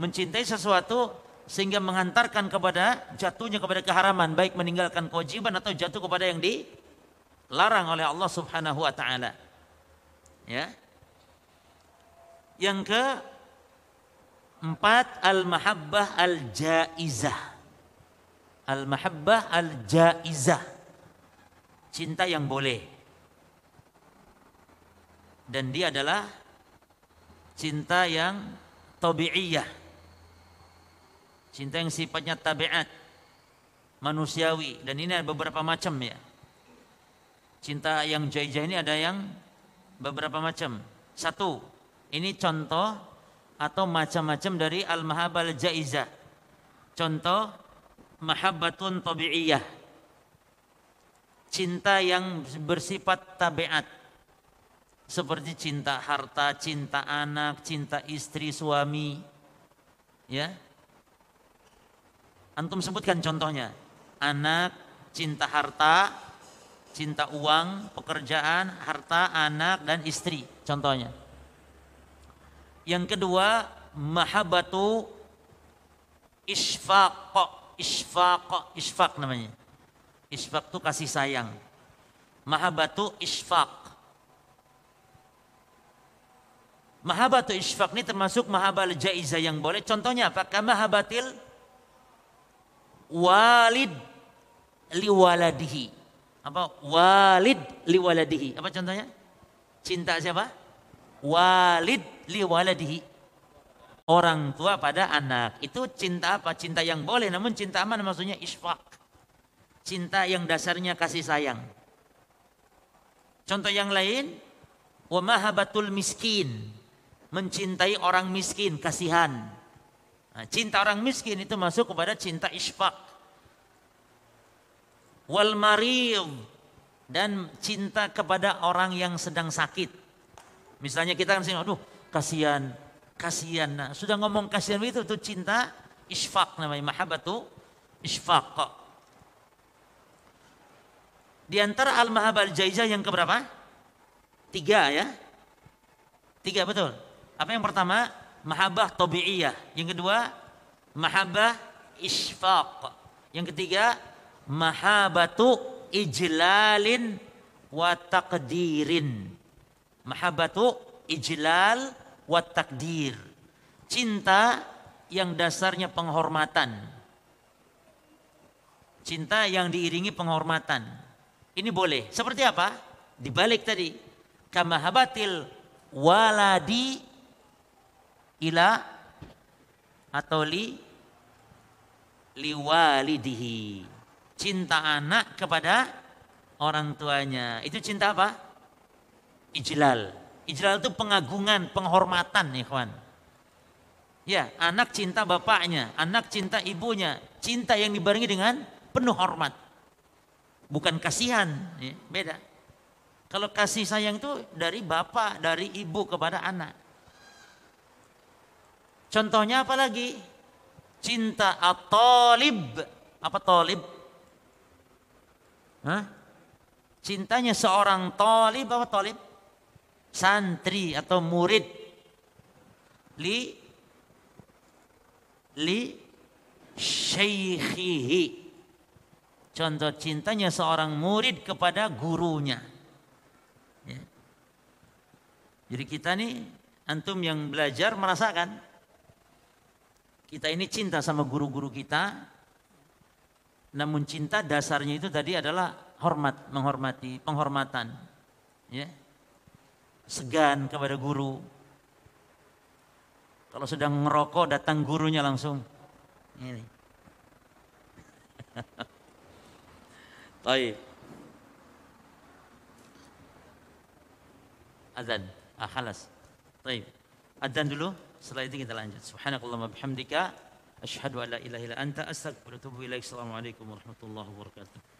Mencintai sesuatu sehingga mengantarkan kepada jatuhnya kepada keharaman baik meninggalkan kewajiban atau jatuh kepada yang dilarang oleh Allah Subhanahu wa taala. Ya. Yang ke Empat, al-mahabbah al-jaizah. Al-mahabbah al-jaizah. Cinta yang boleh. Dan dia adalah cinta yang tabi'iyah. Cinta yang sifatnya tabiat. Manusiawi. Dan ini ada beberapa macam ya. Cinta yang jaizah ini ada yang beberapa macam. Satu, ini contoh atau macam-macam dari al-mahabbah jaizah. Contoh mahabbatun tabi'iyah. Cinta yang bersifat tabiat. Seperti cinta harta, cinta anak, cinta istri, suami. Ya. Antum sebutkan contohnya. Anak, cinta harta, cinta uang, pekerjaan, harta, anak dan istri. Contohnya. Yang kedua, mahabbatu isfaq. isfaq, isfaq namanya. Isfaq itu kasih sayang. Mahabatu isfaq. Mahabatu isfaq ini termasuk mahabal jaizah yang boleh. Contohnya apa? Mahabatil walid liwaladihi. Apa? Walid liwaladihi. Apa contohnya? Cinta siapa? Walid liwaladihi. Orang tua pada anak. Itu cinta apa? Cinta yang boleh. Namun cinta mana maksudnya isfaq. Cinta yang dasarnya kasih sayang. Contoh yang lain, wa mahabatul miskin mencintai orang miskin, kasihan. Nah, cinta orang miskin itu masuk kepada cinta isfaq. Wal maril dan cinta kepada orang yang sedang sakit. Misalnya kita kan sini, aduh kasihan, kasihan. Nah, sudah ngomong kasihan itu itu cinta isfaq namanya mahabatu isfaq. Di antara al-mahabal jaizah yang keberapa? Tiga ya. Tiga betul. Apa yang pertama? Mahabbah tabi'iyah. Yang kedua, mahabbah isfaq. Yang ketiga, mahabatu ijlalin wa taqdirin. Mahabatu ijlal wa takdir. Cinta yang dasarnya penghormatan. Cinta yang diiringi penghormatan. Ini boleh. Seperti apa? Dibalik tadi. Kamahabatil waladi ila atau li liwalidihi. Cinta anak kepada orang tuanya. Itu cinta apa? Ijlal. Ijlal itu pengagungan, penghormatan, ikhwan. Ya, anak cinta bapaknya, anak cinta ibunya, cinta yang dibarengi dengan penuh hormat. Bukan kasihan, ya, beda. Kalau kasih sayang itu dari bapak, dari ibu kepada anak. Contohnya apa lagi? Cinta at-talib. Apa talib? Hah? Cintanya seorang talib apa talib? Santri atau murid. Li li syekhihi. Contoh cintanya seorang murid kepada gurunya. Ya. Jadi kita nih antum yang belajar merasakan kita ini cinta sama guru-guru kita, namun cinta dasarnya itu tadi adalah hormat, menghormati, penghormatan. Ya. Segan kepada guru. Kalau sedang ngerokok datang gurunya langsung. Ini. Baik. Azan. Ah, halas. Baik. Azan dulu. Setelah itu kita lanjut. Subhanakallahumma bihamdika asyhadu an la ilaha illa anta astaghfiruka wa atubu ilaik. Assalamualaikum warahmatullahi wabarakatuh.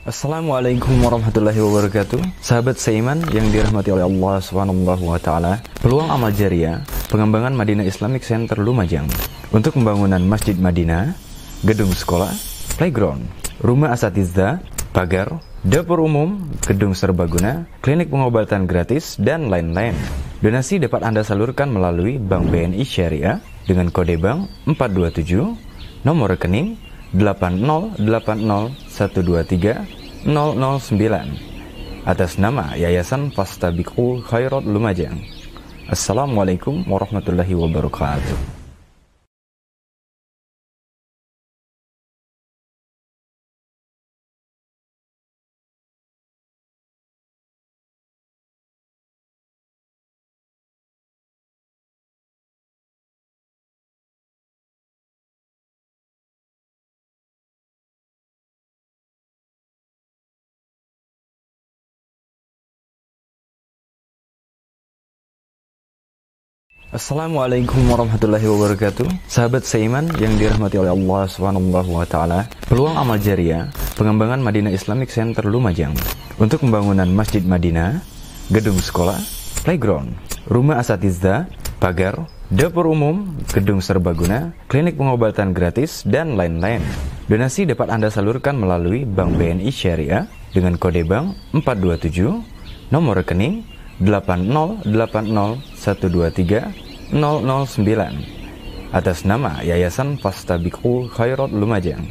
Assalamualaikum warahmatullahi wabarakatuh. Sahabat seiman yang dirahmati oleh Allah ta'ala Peluang amal jariah Pengembangan Madinah Islamic Center Lumajang Untuk pembangunan Masjid Madinah Gedung sekolah Playground Rumah asatidzah Pagar Dapur umum Gedung serbaguna Klinik pengobatan gratis Dan lain-lain. Donasi dapat Anda salurkan melalui Bank BNI Syariah Dengan kode bank 427 Nomor rekening 8080123 009 atas nama Yayasan Fastabiqul Khairat Lumajang. Assalamualaikum warahmatullahi wabarakatuh. Assalamualaikum warahmatullahi wabarakatuh. Sahabat seiman yang dirahmati oleh Allah ta'ala Peluang amal jariah Pengembangan Madinah Islamic Center Lumajang. Untuk pembangunan Masjid Madinah Gedung sekolah Playground Rumah asatidzah Pagar Dapur umum Gedung serbaguna Klinik pengobatan gratis Dan lain-lain. Donasi dapat Anda salurkan melalui Bank BNI Syariah Dengan kode bank 427 Nomor rekening 8080123 009 atas nama Yayasan Fastabiqul Khairat Lumajang.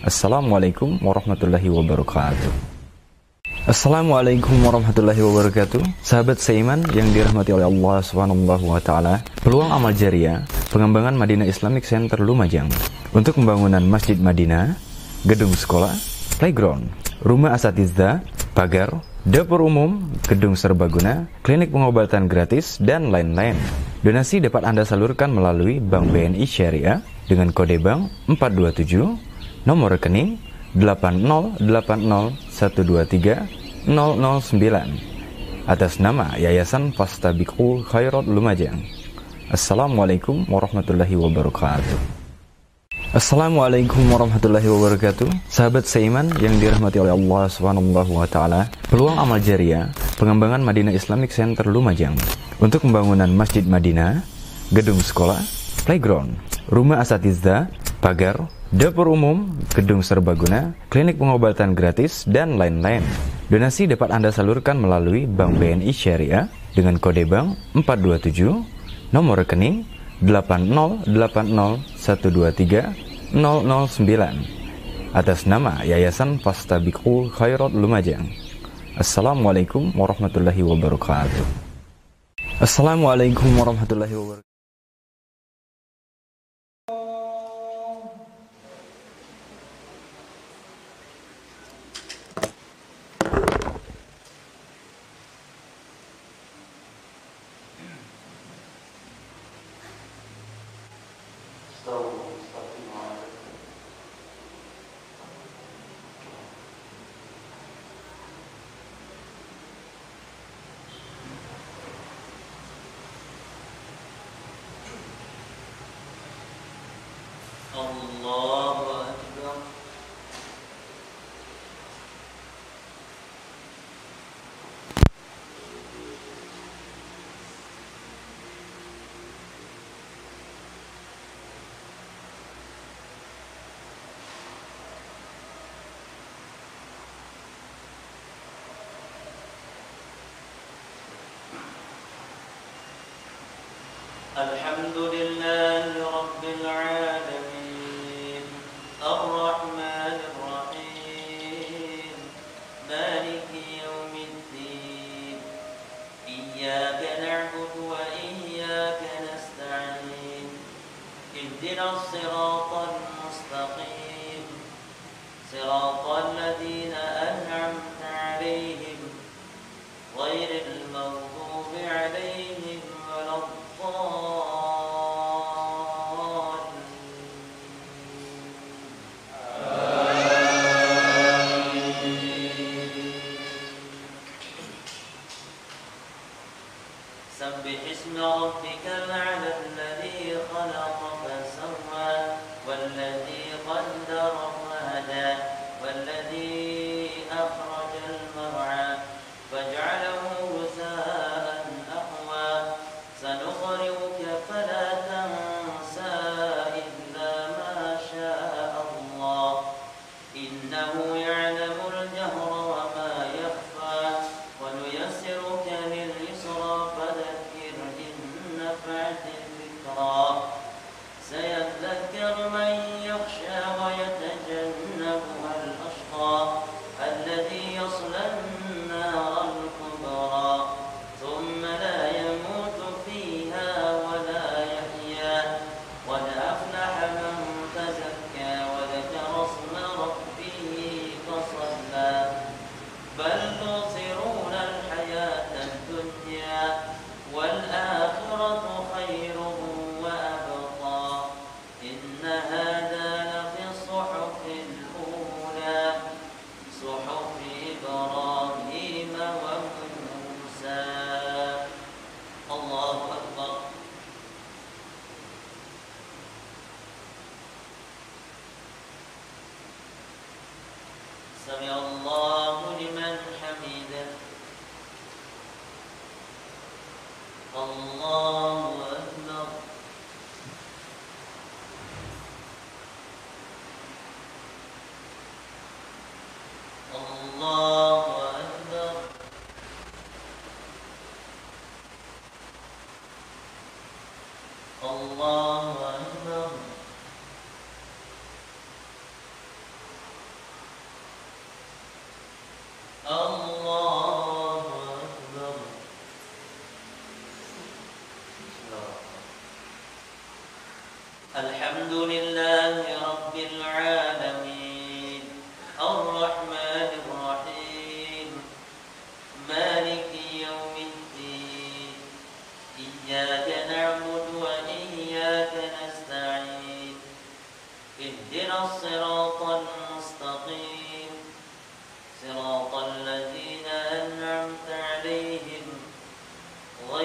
Assalamualaikum warahmatullahi wabarakatuh. Assalamualaikum warahmatullahi wabarakatuh. Sahabat seiman yang dirahmati oleh Allah Subhanahu wa taala, peluang amal jariah pengembangan Madinah Islamic Center Lumajang untuk pembangunan Masjid Madinah, gedung sekolah, playground, rumah asatidzah, pagar, dapur umum, gedung serbaguna, klinik pengobatan gratis, dan lain-lain. Donasi dapat Anda salurkan melalui Bank BNI Syariah dengan kode bank 427, nomor rekening 8080123 009 atas nama Yayasan Fastabiqul Khairat Lumajang. Assalamualaikum warahmatullahi wabarakatuh. Assalamualaikum warahmatullahi wabarakatuh. Sahabat seiman yang dirahmati oleh Allah ta'ala Peluang amal jariah Pengembangan Madinah Islamic Center Lumajang Untuk pembangunan Masjid Madinah Gedung sekolah Playground Rumah asatidzah Pagar Dapur umum Gedung serbaguna Klinik pengobatan gratis Dan lain-lain. Donasi dapat Anda salurkan melalui Bank BNI Syariah Dengan kode bank 427 Nomor rekening 8080123 009 atas nama Yayasan Fastabiqul Khairat Lumajang. Assalamualaikum warahmatullahi wabarakatuh. Assalamualaikum warahmatullahi wabarakatuh.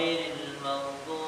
غير المغضوب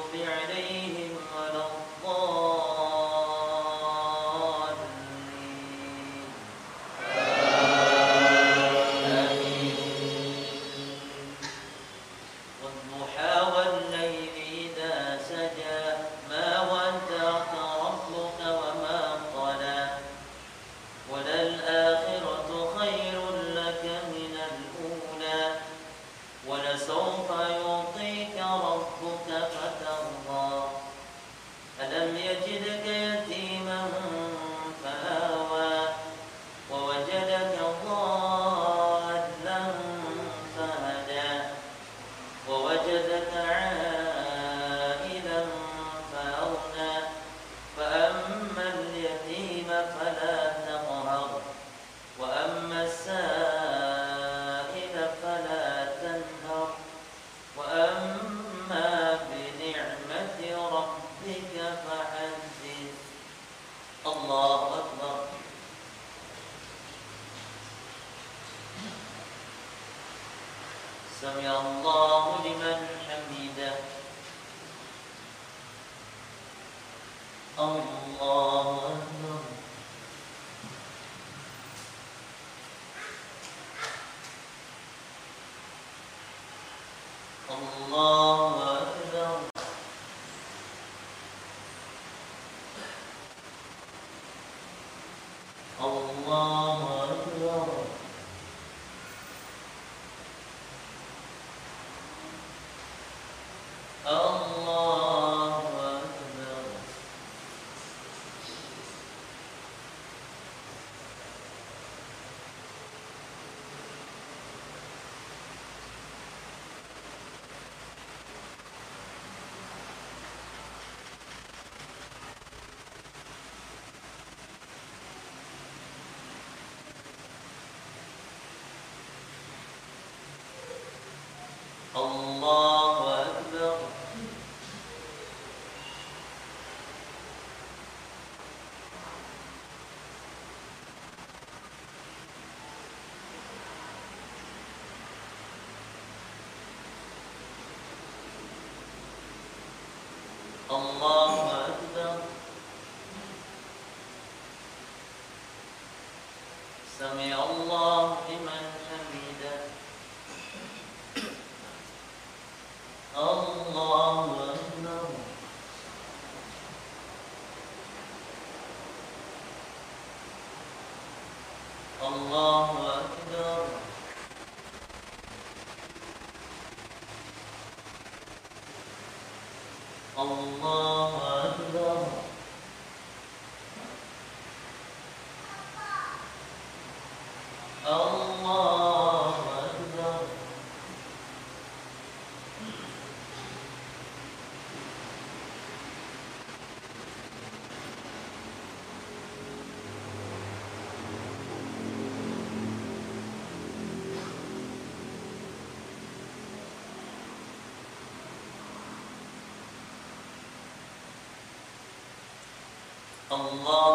Allah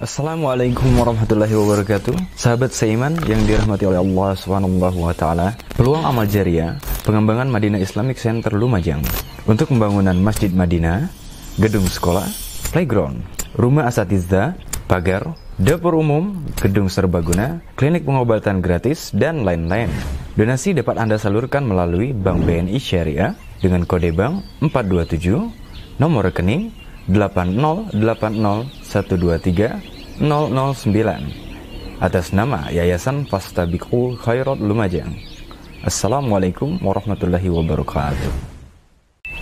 Assalamualaikum warahmatullahi wabarakatuh. Sahabat seiman yang dirahmati oleh Allah ta'ala Peluang amal jariah Pengembangan Madinah Islamic Center Lumajang. Untuk pembangunan Masjid Madinah Gedung sekolah Playground Rumah asatizda Pagar Dapur umum Gedung serbaguna Klinik pengobatan gratis Dan lain-lain. Donasi dapat Anda salurkan melalui Bank BNI Syariah Dengan kode bank 427 Nomor rekening 8080123 009 atas nama Yayasan Fastabikul Khairat Lumajang. Assalamualaikum warahmatullahi wabarakatuh.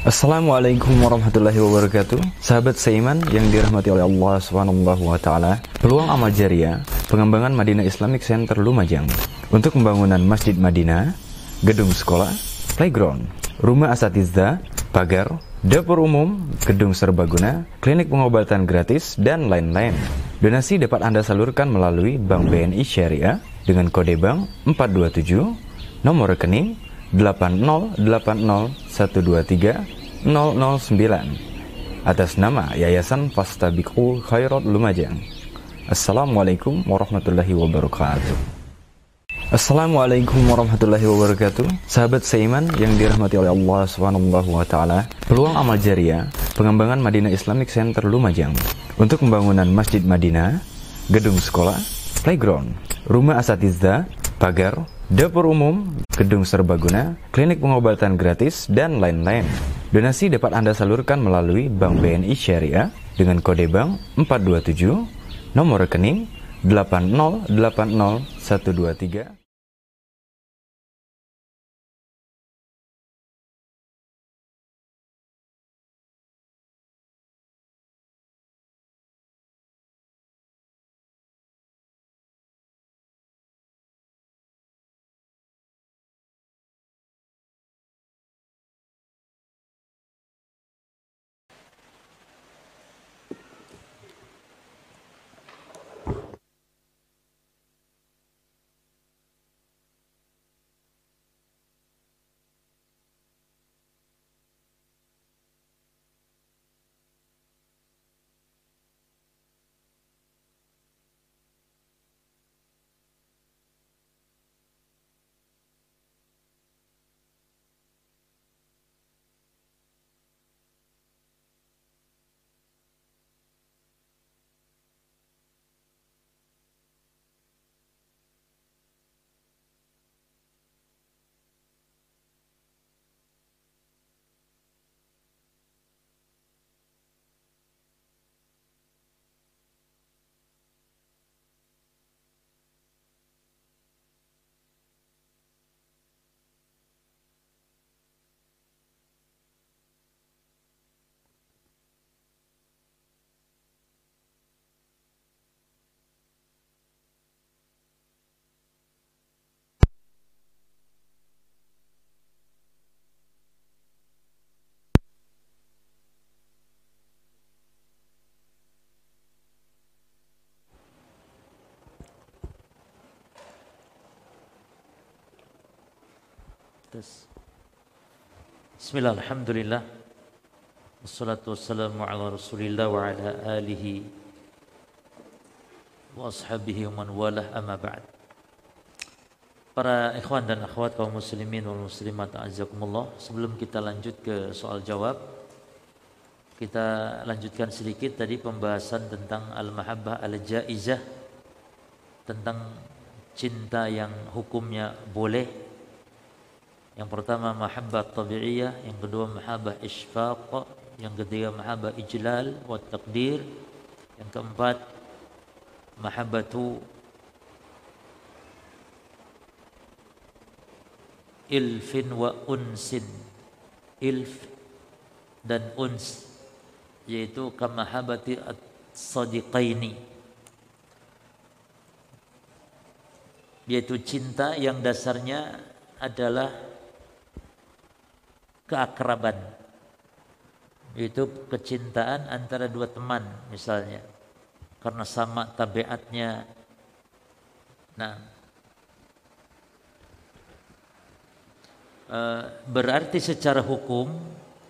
Assalamualaikum warahmatullahi wabarakatuh Sahabat seiman yang dirahmati oleh Allah subhanahu wa ta'ala Peluang amal jariah Pengembangan Madinah Islamic Center Lumajang Untuk pembangunan Masjid Madinah Gedung sekolah Playground Rumah asatidzah Pagar Dapur umum Gedung serbaguna Klinik pengobatan gratis Dan lain-lain Donasi dapat Anda salurkan melalui Bank BNI Syariah Dengan kode bank 427 Nomor rekening 8080123 009 atas nama Yayasan Fastabikul Khairat Lumajang. Assalamualaikum warahmatullahi wabarakatuh. Assalamualaikum warahmatullahi wabarakatuh. Sahabat seiman yang dirahmati oleh Allah taala, peluang amal jariah pengembangan Madinah Islamic Center Lumajang untuk pembangunan Masjid Madinah, gedung sekolah, playground, rumah asatidzah, pagar, dapur umum, gedung serbaguna, klinik pengobatan gratis, dan lain-lain. Donasi dapat Anda salurkan melalui Bank BNI Syariah dengan kode bank 427, nomor rekening 8080123 Tes. Bismillah, Alhamdulillah Wassalatu wassalamu ala rasulillah wa ala alihi Wa ashabihi wa man walah amma ba'd. Para ikhwan dan akhwat kaum muslimin wal muslimat azakumullah Sebelum kita lanjut ke soal jawab Kita lanjutkan sedikit tadi pembahasan tentang Al-Mahabbah Al-Jaizah Tentang cinta yang hukumnya boleh Yang pertama mahabbah tabi'iyah, yang kedua mahabbah isfaq, yang ketiga mahabbah ijlal wa taqdir, yang keempat mahabbatu ilfin wa unsin. Ilf dan uns yaitu kamahabati as-sadiqaini. Yaitu cinta yang dasarnya adalah keakraban. Itu kecintaan antara dua teman misalnya. Karena sama tabiatnya. Nah e, berarti secara hukum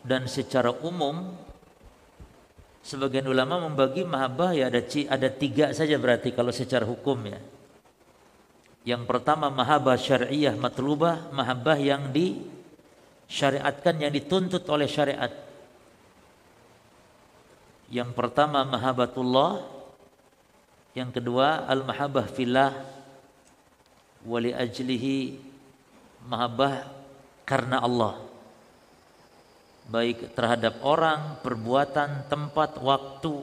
dan secara umum sebagian ulama membagi mahabbah ya ada ada tiga saja berarti kalau secara hukum ya. Yang pertama mahabbah syariah matlubah mahabbah yang di syariatkan yang dituntut oleh syariat. Yang pertama mahabbatullah, yang kedua al-mahabbah fillah wali ajlihi mahabbah karena Allah. Baik terhadap orang, perbuatan, tempat, waktu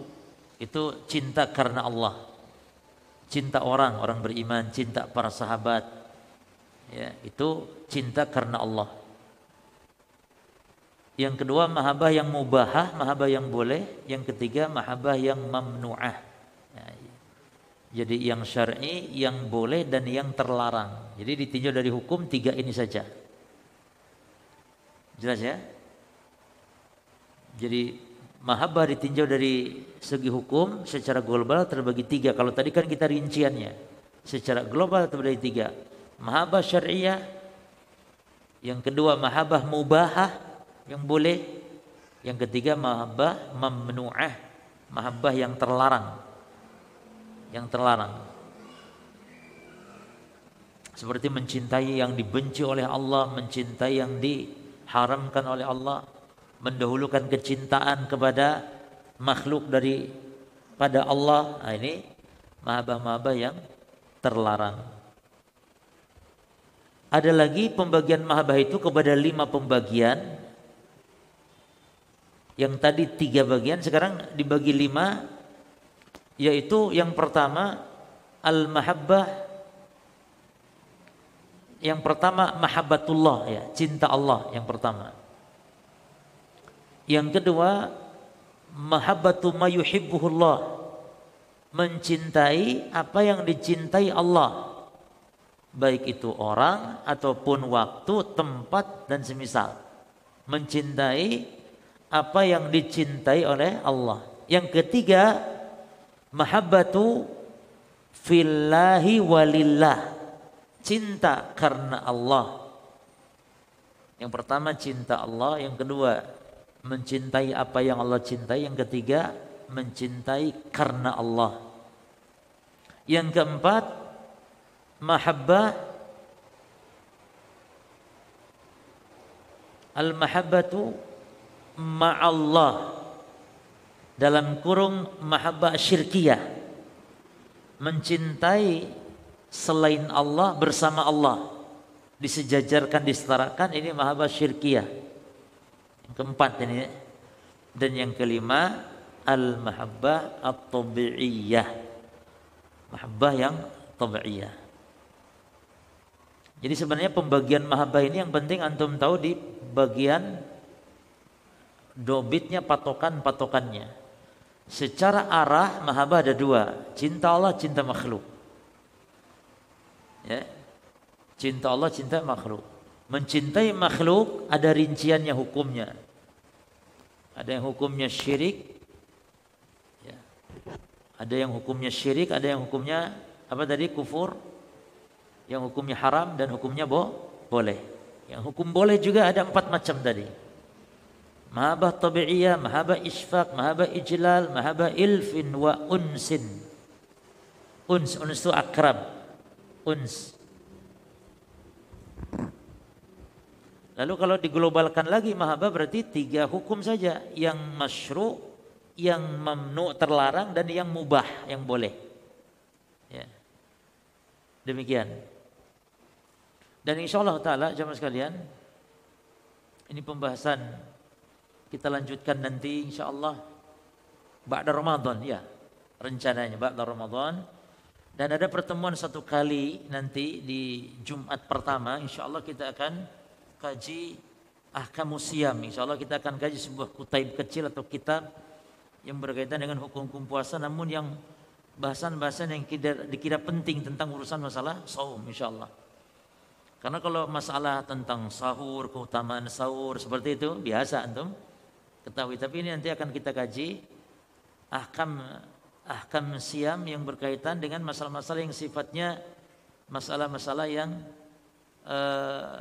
itu cinta karena Allah. Cinta orang, orang beriman, cinta para sahabat. Ya, itu cinta karena Allah. Yang kedua mahabbah yang mubahah, mahabbah yang boleh. Yang ketiga mahabbah yang mamnu'ah. Ya, jadi yang syar'i, yang boleh dan yang terlarang. Jadi ditinjau dari hukum tiga ini saja. Jelas ya? Jadi mahabbah ditinjau dari segi hukum secara global terbagi tiga. Kalau tadi kan kita rinciannya. Secara global terbagi tiga. Mahabbah syariah. Yang kedua mahabbah mubahah yang boleh. Yang ketiga mahabbah mamnu'ah, mahabbah yang terlarang. Yang terlarang. Seperti mencintai yang dibenci oleh Allah, mencintai yang diharamkan oleh Allah, mendahulukan kecintaan kepada makhluk dari pada Allah. Nah, ini mahabbah-mahabbah yang terlarang. Ada lagi pembagian mahabbah itu kepada lima pembagian yang tadi tiga bagian sekarang dibagi lima yaitu yang pertama al-mahabbah. Yang pertama mahabbatullah ya cinta Allah yang pertama. Yang kedua mahabbatu mayuhibbuhullah mencintai apa yang dicintai Allah. Baik itu orang ataupun waktu tempat dan semisal. Mencintai apa yang dicintai oleh Allah. Yang ketiga, mahabbatu fillahi walillah. Cinta karena Allah. Yang pertama cinta Allah, yang kedua mencintai apa yang Allah cintai, yang ketiga mencintai karena Allah. Yang keempat, mahabbah al-mahabbatu ma'allah. Dalam kurung mahabbah syirkiyah. Mencintai selain Allah bersama Allah. Disejajarkan disetarakan ini mahabbah syirkiyah. Yang keempat ini. Dan yang kelima al mahabbah at-tabi'iyah. Mahabbah yang tabi'iyah. Jadi sebenarnya pembagian mahabbah ini yang penting antum tahu di bagian dobitnya patokan-patokannya. Secara arah mahabbah ada dua, cinta Allah, cinta makhluk. Ya. Cinta Allah, cinta makhluk. Mencintai makhluk ada rinciannya hukumnya. Ada yang hukumnya syirik. Ya. Ada yang hukumnya syirik, ada yang hukumnya apa tadi kufur. Yang hukumnya haram dan hukumnya bo boleh. Yang hukum boleh juga ada empat macam tadi mahabbah tabi'iyah, mahabbah isfaq, mahabbah ijlal, mahabbah ilfin wa unsin. Uns, uns itu akrab. Uns. Lalu kalau diglobalkan lagi mahabbah berarti tiga hukum saja. Yang masyru, yang mamnu terlarang dan yang mubah yang boleh. Ya. Demikian. Dan insya Allah Ta'ala jamaah sekalian. Ini pembahasan kita lanjutkan nanti insya Allah Ba'da Ramadan ya. Rencananya Ba'da Ramadan. Dan ada pertemuan satu kali nanti di Jumat pertama insya Allah kita akan kaji ahkam siam. Insya Allah kita akan kaji sebuah kutaib kecil atau kitab yang berkaitan dengan hukum-hukum puasa namun yang bahasan-bahasan yang dikira penting tentang urusan masalah saum insya Allah karena kalau masalah tentang sahur, keutamaan sahur seperti itu biasa antum ketahui. Tapi ini nanti akan kita kaji ahkam ahkam siam yang berkaitan dengan masalah-masalah yang sifatnya masalah-masalah yang uh,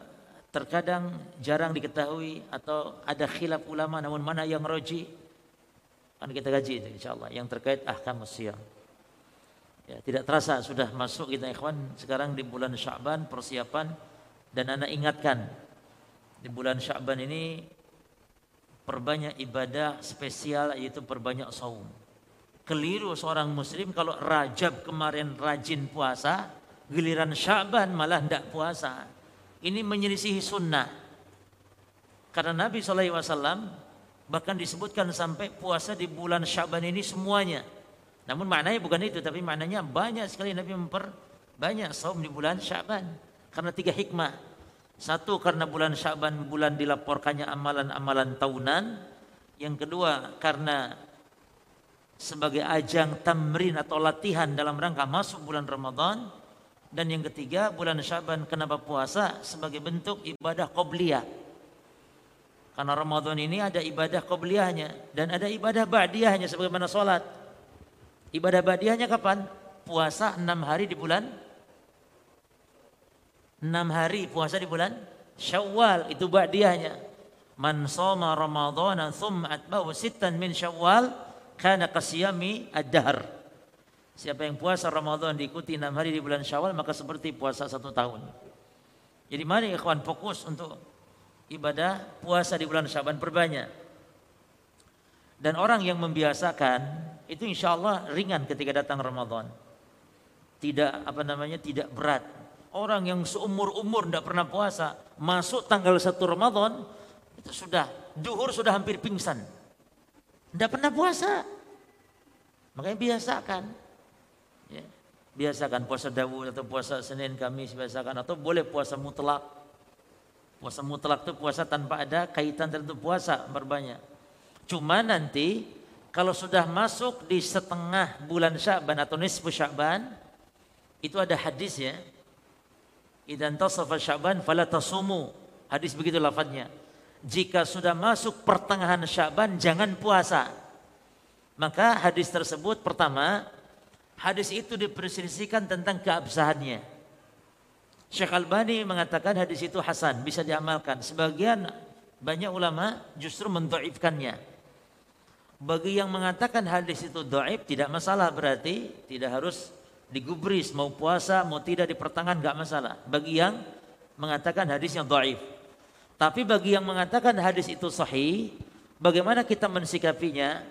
terkadang jarang diketahui atau ada khilaf ulama namun mana yang roji akan kita kaji itu insyaallah yang terkait ahkam siam. Ya, tidak terasa sudah masuk kita ikhwan sekarang di bulan Sya'ban persiapan dan anak ingatkan di bulan Sya'ban ini perbanyak ibadah spesial yaitu perbanyak saum. Keliru seorang muslim kalau Rajab kemarin rajin puasa, giliran Syaban malah tidak puasa. Ini menyelisihi sunnah. Karena Nabi SAW bahkan disebutkan sampai puasa di bulan Syaban ini semuanya. Namun maknanya bukan itu, tapi maknanya banyak sekali Nabi memperbanyak saum di bulan Syaban. Karena tiga hikmah. Satu karena bulan Syaban bulan dilaporkannya amalan-amalan tahunan. Yang kedua karena sebagai ajang tamrin atau latihan dalam rangka masuk bulan Ramadan. Dan yang ketiga bulan Syaban kenapa puasa sebagai bentuk ibadah qobliyah. Karena Ramadan ini ada ibadah qobliyahnya dan ada ibadah ba'diyahnya sebagaimana sholat. Ibadah ba'diyahnya kapan? Puasa enam hari di bulan enam hari puasa di bulan Syawal itu ba'diyahnya. Man soma Ramadan thumma atba'u sittan min Syawal kana qasiyami ad-dahr. Siapa yang puasa Ramadan diikuti enam hari di bulan Syawal maka seperti puasa satu tahun. Jadi mari ikhwan fokus untuk ibadah puasa di bulan Syaban perbanyak. Dan orang yang membiasakan itu insya Allah ringan ketika datang Ramadan. Tidak apa namanya tidak berat Orang yang seumur-umur tidak pernah puasa, masuk tanggal 1 Ramadan, itu sudah, duhur sudah hampir pingsan. Tidak pernah puasa. Makanya biasakan. Ya, biasakan puasa Dawud atau puasa Senin, Kamis, biasakan. Atau boleh puasa mutlak. Puasa mutlak itu puasa tanpa ada kaitan tertentu puasa berbanyak. Cuma nanti kalau sudah masuk di setengah bulan Syaban atau nisfu Syaban, itu ada hadis ya, Idan tasafa Sya'ban fala tasumu. Hadis begitu lafadznya. Jika sudah masuk pertengahan Sya'ban jangan puasa. Maka hadis tersebut pertama, hadis itu diperselisihkan tentang keabsahannya. Syekh Albani mengatakan hadis itu hasan, bisa diamalkan. Sebagian banyak ulama justru mendoifkannya. Bagi yang mengatakan hadis itu doif tidak masalah berarti tidak harus digubris mau puasa mau tidak di pertengahan nggak masalah. Bagi yang mengatakan hadis yang dhaif. Tapi bagi yang mengatakan hadis itu sahih bagaimana kita mensikapinya?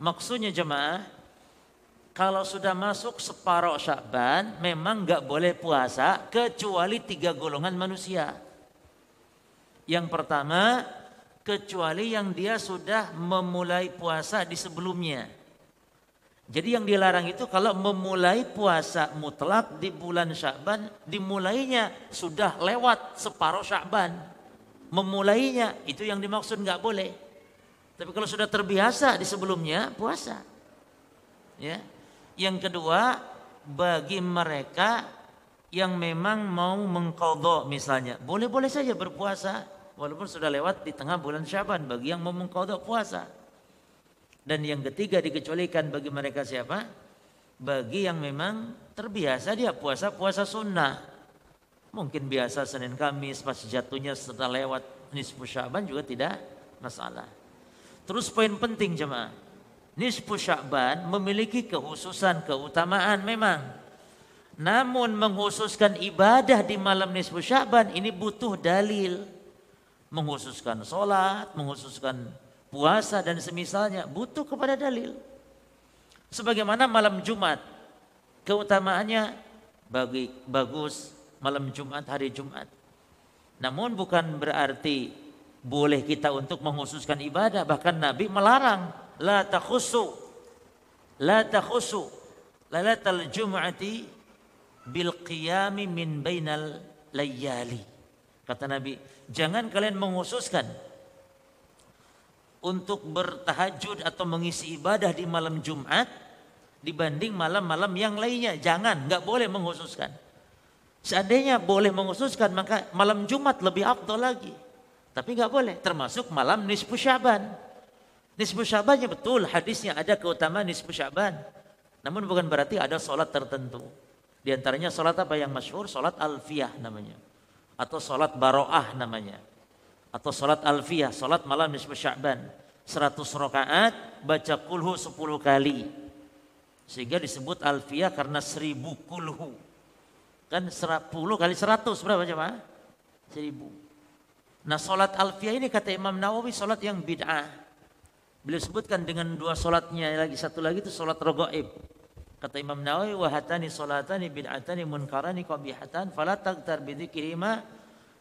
Maksudnya jemaah kalau sudah masuk separuh Syakban memang nggak boleh puasa kecuali tiga golongan manusia. Yang pertama kecuali yang dia sudah memulai puasa di sebelumnya jadi yang dilarang itu kalau memulai puasa mutlak di bulan Sya'ban, dimulainya sudah lewat separuh Sya'ban. Memulainya itu yang dimaksud nggak boleh. Tapi kalau sudah terbiasa di sebelumnya puasa. Ya. Yang kedua, bagi mereka yang memang mau mengkodok misalnya, boleh-boleh saja berpuasa walaupun sudah lewat di tengah bulan Syaban bagi yang mau mengkodok puasa. Dan yang ketiga dikecualikan bagi mereka siapa? Bagi yang memang terbiasa dia puasa-puasa sunnah. Mungkin biasa Senin Kamis pas jatuhnya setelah lewat nisfu Sya'ban juga tidak masalah. Terus poin penting jemaah. Nisfu Sya'ban memiliki kekhususan, keutamaan memang. Namun menghususkan ibadah di malam nisfu Sya'ban ini butuh dalil. Menghususkan sholat, menghususkan puasa dan semisalnya butuh kepada dalil. Sebagaimana malam Jumat, keutamaannya bagi bagus malam Jumat hari Jumat. Namun bukan berarti boleh kita untuk menghususkan ibadah, bahkan Nabi melarang la takhusu la takhusu lalatal jum'ati bil qiyami min bainal layali. Kata Nabi, jangan kalian menghususkan untuk bertahajud atau mengisi ibadah di malam Jumat dibanding malam-malam yang lainnya. Jangan, nggak boleh menghususkan. Seandainya boleh menghususkan maka malam Jumat lebih afdol lagi. Tapi nggak boleh, termasuk malam nisfu Syaban. Nisfu Syabannya betul, hadisnya ada keutamaan nisfu Syaban. Namun bukan berarti ada sholat tertentu. Di antaranya sholat apa yang masyhur? Sholat alfiyah namanya. Atau sholat baroah namanya atau salat alfiyah, salat malam nisfu Sya'ban. 100 rakaat baca kulhu 10 kali. Sehingga disebut alfiyah karena 1000 kulhu. Kan 10 kali 100 berapa jemaah? 1000. Nah salat alfiyah ini kata Imam Nawawi salat yang bid'ah. Beliau sebutkan dengan dua salatnya lagi satu lagi itu salat rogaib. Kata Imam Nawawi wahatani salatani bid'atani munkarani qabihatan fala tagtar bidzikrihima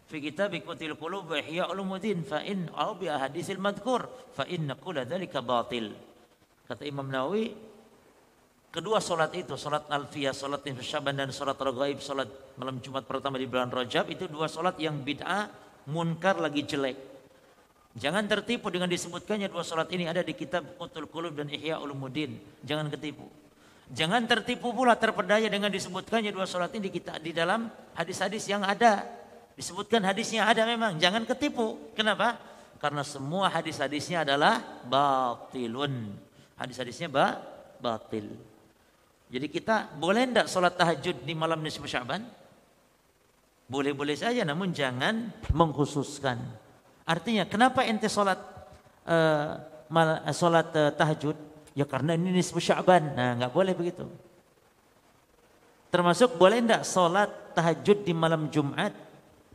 fi kitab Qutil Qulub wa Ihya Ulumuddin fa in au bi ahaditsil madhkur fa inna kulla dzalika batil. Kata Imam Nawawi Kedua solat itu, solat alfiyah, nisfu syaban dan solat ragaib, solat malam Jumat pertama di bulan Rajab itu dua solat yang bid'ah, munkar lagi jelek. Jangan tertipu dengan disebutkannya dua solat ini ada di kitab Qutul Qulub dan Ihya Ulumuddin. Jangan ketipu. Jangan tertipu pula terpedaya dengan disebutkannya dua solat ini di, kita, di dalam hadis-hadis yang ada. Disebutkan hadisnya ada memang. Jangan ketipu. Kenapa? Karena semua hadis-hadisnya adalah batilun. Hadis-hadisnya ba batil. Jadi kita boleh tidak sholat tahajud di malam nisfu Syaban? Boleh-boleh saja namun jangan mengkhususkan. Artinya kenapa ente sholat uh, sholat uh, tahajud? Ya karena ini nisfu Syaban. Nah nggak boleh begitu. Termasuk boleh tidak sholat tahajud di malam Jumat?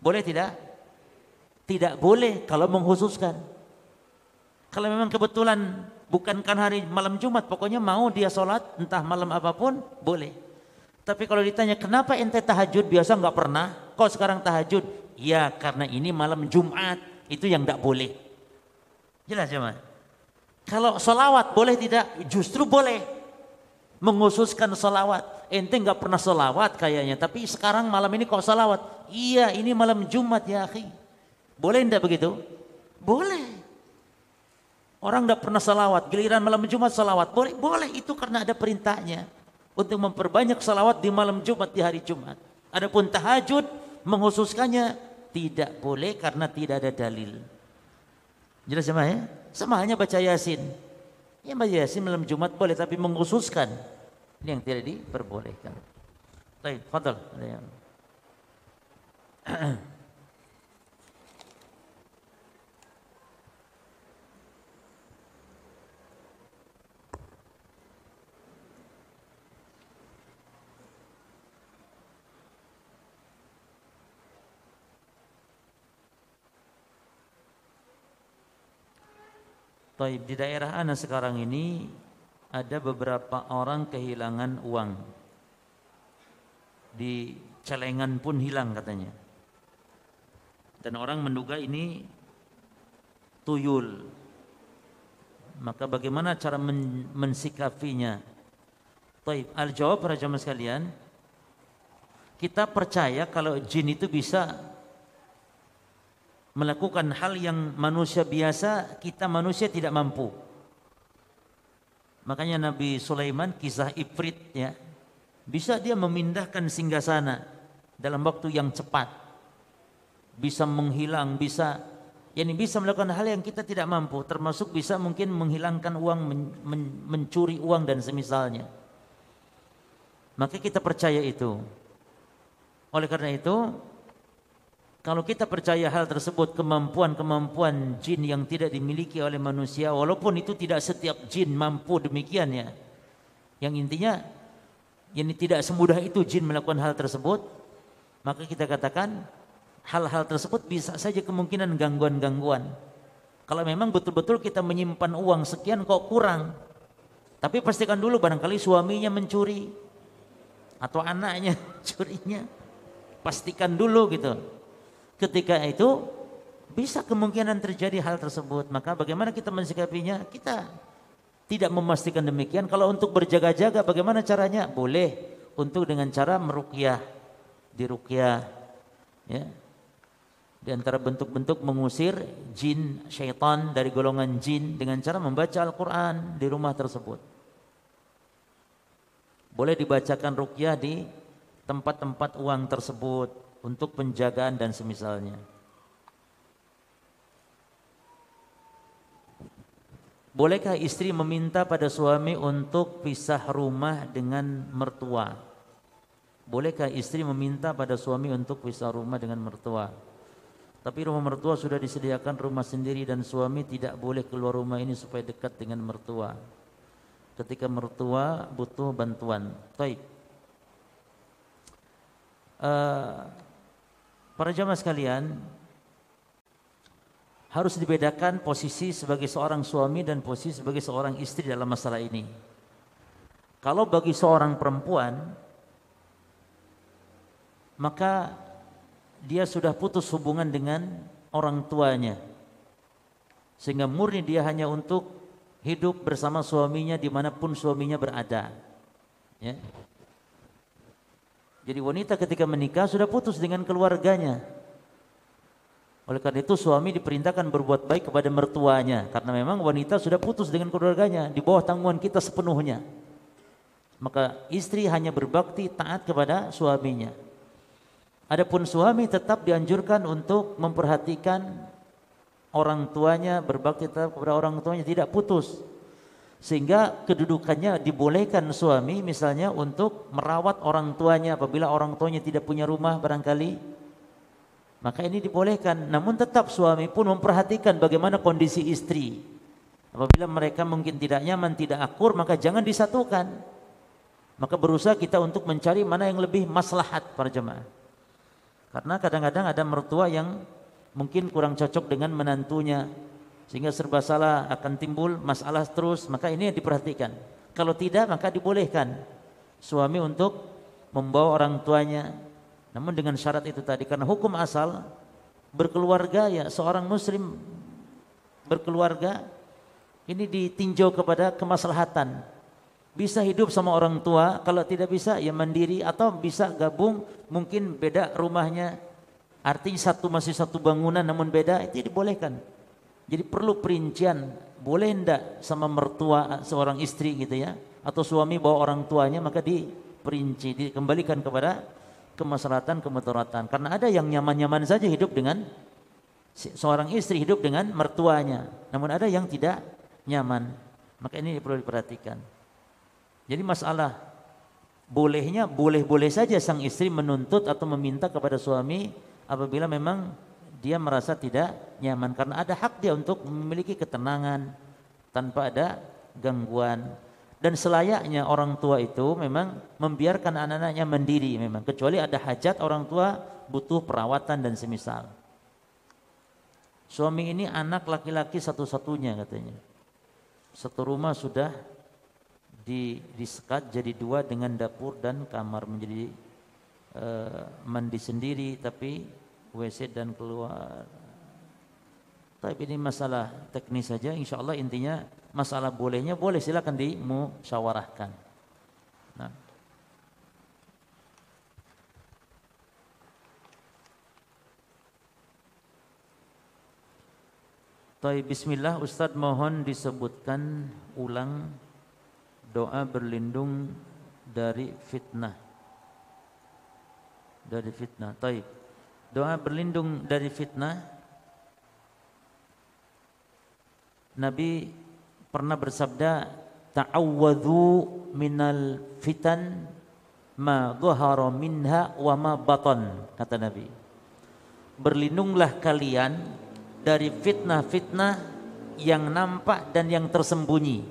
Boleh tidak? Tidak boleh kalau mengkhususkan. Kalau memang kebetulan bukankan hari malam Jumat, pokoknya mau dia sholat entah malam apa pun boleh. Tapi kalau ditanya kenapa ente tahajud biasa nggak pernah, kok sekarang tahajud? Ya karena ini malam Jumat itu yang nggak boleh. Jelas ya Kalau solawat boleh tidak? Justru boleh. Menghususkan solawat. Ente nggak pernah solawat kayaknya, tapi sekarang malam ini kok solawat? Iya ini malam Jumat ya akhi. Boleh tidak begitu? Boleh. Orang tidak pernah salawat, giliran malam Jumat salawat. Boleh, boleh itu karena ada perintahnya. Untuk memperbanyak salawat di malam Jumat, di hari Jumat. Adapun tahajud, menghususkannya tidak boleh karena tidak ada dalil. Jelas sama ya? Sama hanya baca Yasin. Ya baca Yasin malam Jumat boleh, tapi menghususkan. Ini yang tidak diperbolehkan. Baik, fadal. Taib di daerah Ana sekarang ini ada beberapa orang kehilangan uang. Di celengan pun hilang katanya. Dan orang menduga ini tuyul. Maka bagaimana cara men mensikapinya? Taib, al-jawab para jamaah sekalian, kita percaya kalau jin itu bisa melakukan hal yang manusia biasa kita manusia tidak mampu. Makanya Nabi Sulaiman kisah Ifrit ya bisa dia memindahkan singgasana dalam waktu yang cepat. Bisa menghilang, bisa yani bisa melakukan hal yang kita tidak mampu termasuk bisa mungkin menghilangkan uang men, men, mencuri uang dan semisalnya. Maka kita percaya itu. Oleh karena itu kalau kita percaya hal tersebut kemampuan-kemampuan jin yang tidak dimiliki oleh manusia walaupun itu tidak setiap jin mampu demikian ya. Yang intinya ini tidak semudah itu jin melakukan hal tersebut maka kita katakan hal-hal tersebut bisa saja kemungkinan gangguan-gangguan. Kalau memang betul-betul kita menyimpan uang sekian kok kurang. Tapi pastikan dulu barangkali suaminya mencuri atau anaknya curinya. Pastikan dulu gitu. Ketika itu bisa kemungkinan terjadi hal tersebut. Maka bagaimana kita mensikapinya? Kita tidak memastikan demikian. Kalau untuk berjaga-jaga bagaimana caranya? Boleh untuk dengan cara merukyah, dirukyah ya. Di antara bentuk-bentuk mengusir jin, syaitan dari golongan jin dengan cara membaca Al-Quran di rumah tersebut. Boleh dibacakan rukyah di tempat-tempat uang tersebut untuk penjagaan dan semisalnya. Bolehkah istri meminta pada suami untuk pisah rumah dengan mertua? Bolehkah istri meminta pada suami untuk pisah rumah dengan mertua? Tapi rumah mertua sudah disediakan rumah sendiri dan suami tidak boleh keluar rumah ini supaya dekat dengan mertua. Ketika mertua butuh bantuan. Baik. Uh, Para jamaah sekalian, harus dibedakan posisi sebagai seorang suami dan posisi sebagai seorang istri dalam masalah ini. Kalau bagi seorang perempuan, maka dia sudah putus hubungan dengan orang tuanya. Sehingga murni dia hanya untuk hidup bersama suaminya di mana pun suaminya berada. Ya. Jadi wanita ketika menikah sudah putus dengan keluarganya. Oleh karena itu suami diperintahkan berbuat baik kepada mertuanya karena memang wanita sudah putus dengan keluarganya di bawah tanggungan kita sepenuhnya. Maka istri hanya berbakti taat kepada suaminya. Adapun suami tetap dianjurkan untuk memperhatikan orang tuanya, berbakti tetap kepada orang tuanya tidak putus. Sehingga kedudukannya dibolehkan suami misalnya untuk merawat orang tuanya apabila orang tuanya tidak punya rumah barangkali maka ini dibolehkan. Namun tetap suami pun memperhatikan bagaimana kondisi istri. Apabila mereka mungkin tidak nyaman, tidak akur, maka jangan disatukan. Maka berusaha kita untuk mencari mana yang lebih maslahat para jemaah. Karena kadang-kadang ada mertua yang mungkin kurang cocok dengan menantunya. Sehingga serba salah akan timbul masalah terus. Maka ini yang diperhatikan. Kalau tidak maka dibolehkan suami untuk membawa orang tuanya. Namun dengan syarat itu tadi karena hukum asal berkeluarga ya seorang muslim berkeluarga ini ditinjau kepada kemaslahatan bisa hidup sama orang tua kalau tidak bisa ya mandiri atau bisa gabung mungkin beda rumahnya artinya satu masih satu bangunan namun beda itu dibolehkan jadi perlu perincian, boleh ndak sama mertua seorang istri gitu ya, atau suami bawa orang tuanya maka diperinci, dikembalikan kepada kemaslahatan kemudaratan. Karena ada yang nyaman-nyaman saja hidup dengan seorang istri hidup dengan mertuanya, namun ada yang tidak nyaman. Maka ini perlu diperhatikan. Jadi masalah bolehnya boleh-boleh saja sang istri menuntut atau meminta kepada suami apabila memang dia merasa tidak nyaman. Karena ada hak dia untuk memiliki ketenangan tanpa ada gangguan. Dan selayaknya orang tua itu memang membiarkan anak-anaknya mandiri memang. Kecuali ada hajat orang tua butuh perawatan dan semisal. Suami ini anak laki-laki satu-satunya katanya. Satu rumah sudah di disekat jadi dua dengan dapur dan kamar menjadi uh, mandi sendiri tapi WC dan keluar. Tapi ini masalah teknis saja. Insya Allah intinya masalah bolehnya boleh silakan dimusyawarahkan. Nah. Tapi bismillah Ustadz mohon disebutkan ulang doa berlindung dari fitnah. Dari fitnah. Taib doa berlindung dari fitnah Nabi pernah bersabda ta'awwadhu minal fitan ma dhahara minha wa ma batan kata Nabi berlindunglah kalian dari fitnah-fitnah yang nampak dan yang tersembunyi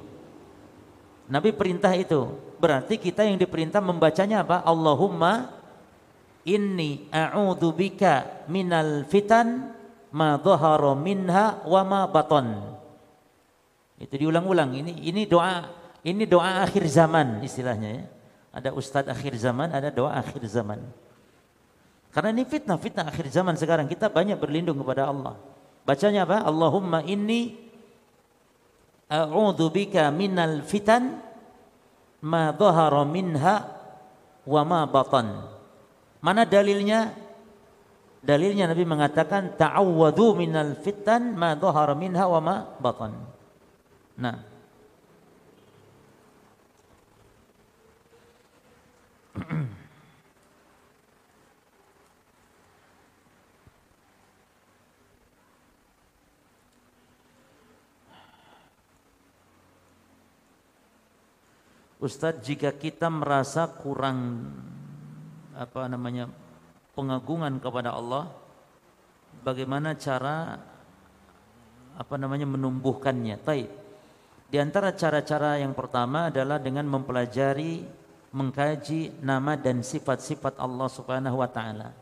Nabi perintah itu berarti kita yang diperintah membacanya apa Allahumma inni a'udzu bika minal fitan ma dhahara minha wa ma batan. Itu diulang-ulang. Ini ini doa ini doa akhir zaman istilahnya ya. Ada ustadz akhir zaman, ada doa akhir zaman. Karena ini fitnah, fitnah akhir zaman sekarang. Kita banyak berlindung kepada Allah. Bacanya apa? Allahumma inni a'udzu bika minal fitan ma dhahara minha wa ma batan. Mana dalilnya? Dalilnya Nabi mengatakan ta'awwadu minal fitan ma dhahara minha wa ma batan. Nah. Ustadz jika kita merasa kurang apa namanya pengagungan kepada Allah bagaimana cara apa namanya menumbuhkannya? Taib. Di antara cara-cara yang pertama adalah dengan mempelajari mengkaji nama dan sifat-sifat Allah Subhanahu wa taala.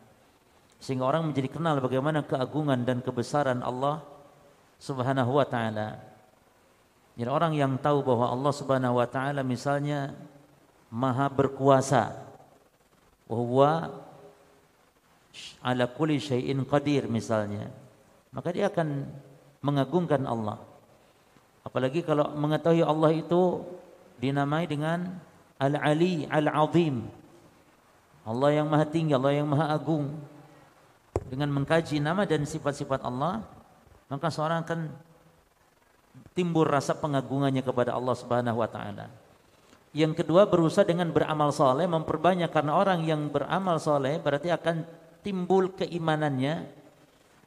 Sehingga orang menjadi kenal bagaimana keagungan dan kebesaran Allah Subhanahu wa taala. Jadi orang yang tahu bahwa Allah Subhanahu wa taala misalnya maha berkuasa bahwa ala kulli syai'in qadir misalnya maka dia akan mengagungkan Allah apalagi kalau mengetahui Allah itu dinamai dengan Al-Ali, Al-Azim. Allah yang maha tinggi, Allah yang maha agung. Dengan mengkaji nama dan sifat-sifat Allah, maka seorang akan timbul rasa pengagungannya kepada Allah Subhanahu wa taala. Yang kedua berusaha dengan beramal soleh memperbanyak karena orang yang beramal soleh berarti akan timbul keimanannya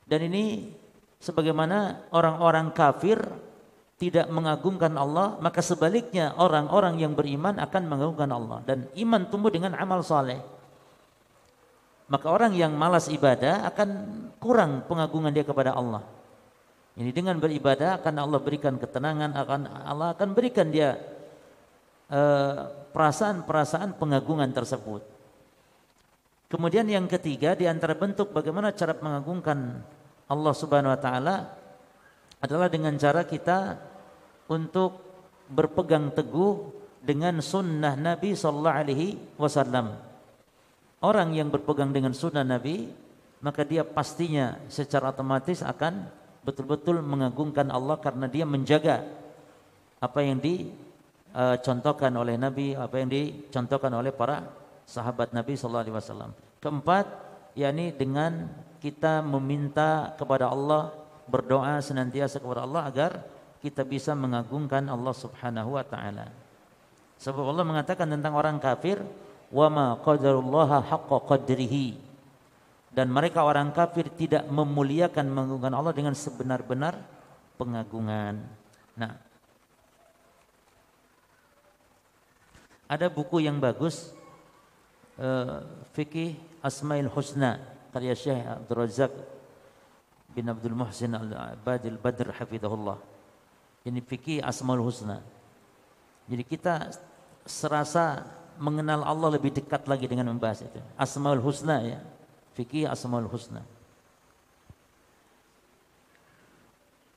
dan ini sebagaimana orang-orang kafir tidak mengagungkan Allah, maka sebaliknya orang-orang yang beriman akan mengagungkan Allah dan iman tumbuh dengan amal soleh. Maka orang yang malas ibadah akan kurang pengagungan dia kepada Allah. Ini dengan beribadah akan Allah berikan ketenangan, akan Allah akan berikan dia eh, perasaan-perasaan pengagungan tersebut. Kemudian yang ketiga di antara bentuk bagaimana cara mengagungkan Allah Subhanahu wa taala adalah dengan cara kita untuk berpegang teguh dengan sunnah Nabi sallallahu alaihi wasallam. Orang yang berpegang dengan sunnah Nabi, maka dia pastinya secara otomatis akan betul-betul mengagungkan Allah karena dia menjaga apa yang dicontohkan oleh Nabi, apa yang dicontohkan oleh para sahabat Nabi sallallahu alaihi wasallam. Keempat, yakni dengan kita meminta kepada Allah berdoa senantiasa kepada Allah agar kita bisa mengagungkan Allah Subhanahu wa taala. Sebab Allah mengatakan tentang orang kafir, "Wa ma qadarullaha haqqa qadrihi." Dan mereka orang kafir tidak memuliakan mengagungkan Allah dengan sebenar-benar pengagungan. Nah, ada buku yang bagus uh, fikih Asmaul Husna karya Syekh Abdul Razak bin Abdul Muhsin Al-Badil Badr hafizahullah. Ini fikih Asmaul Husna. Jadi kita serasa mengenal Allah lebih dekat lagi dengan membahas itu. Asmaul Husna ya. Fikih Asmaul Husna.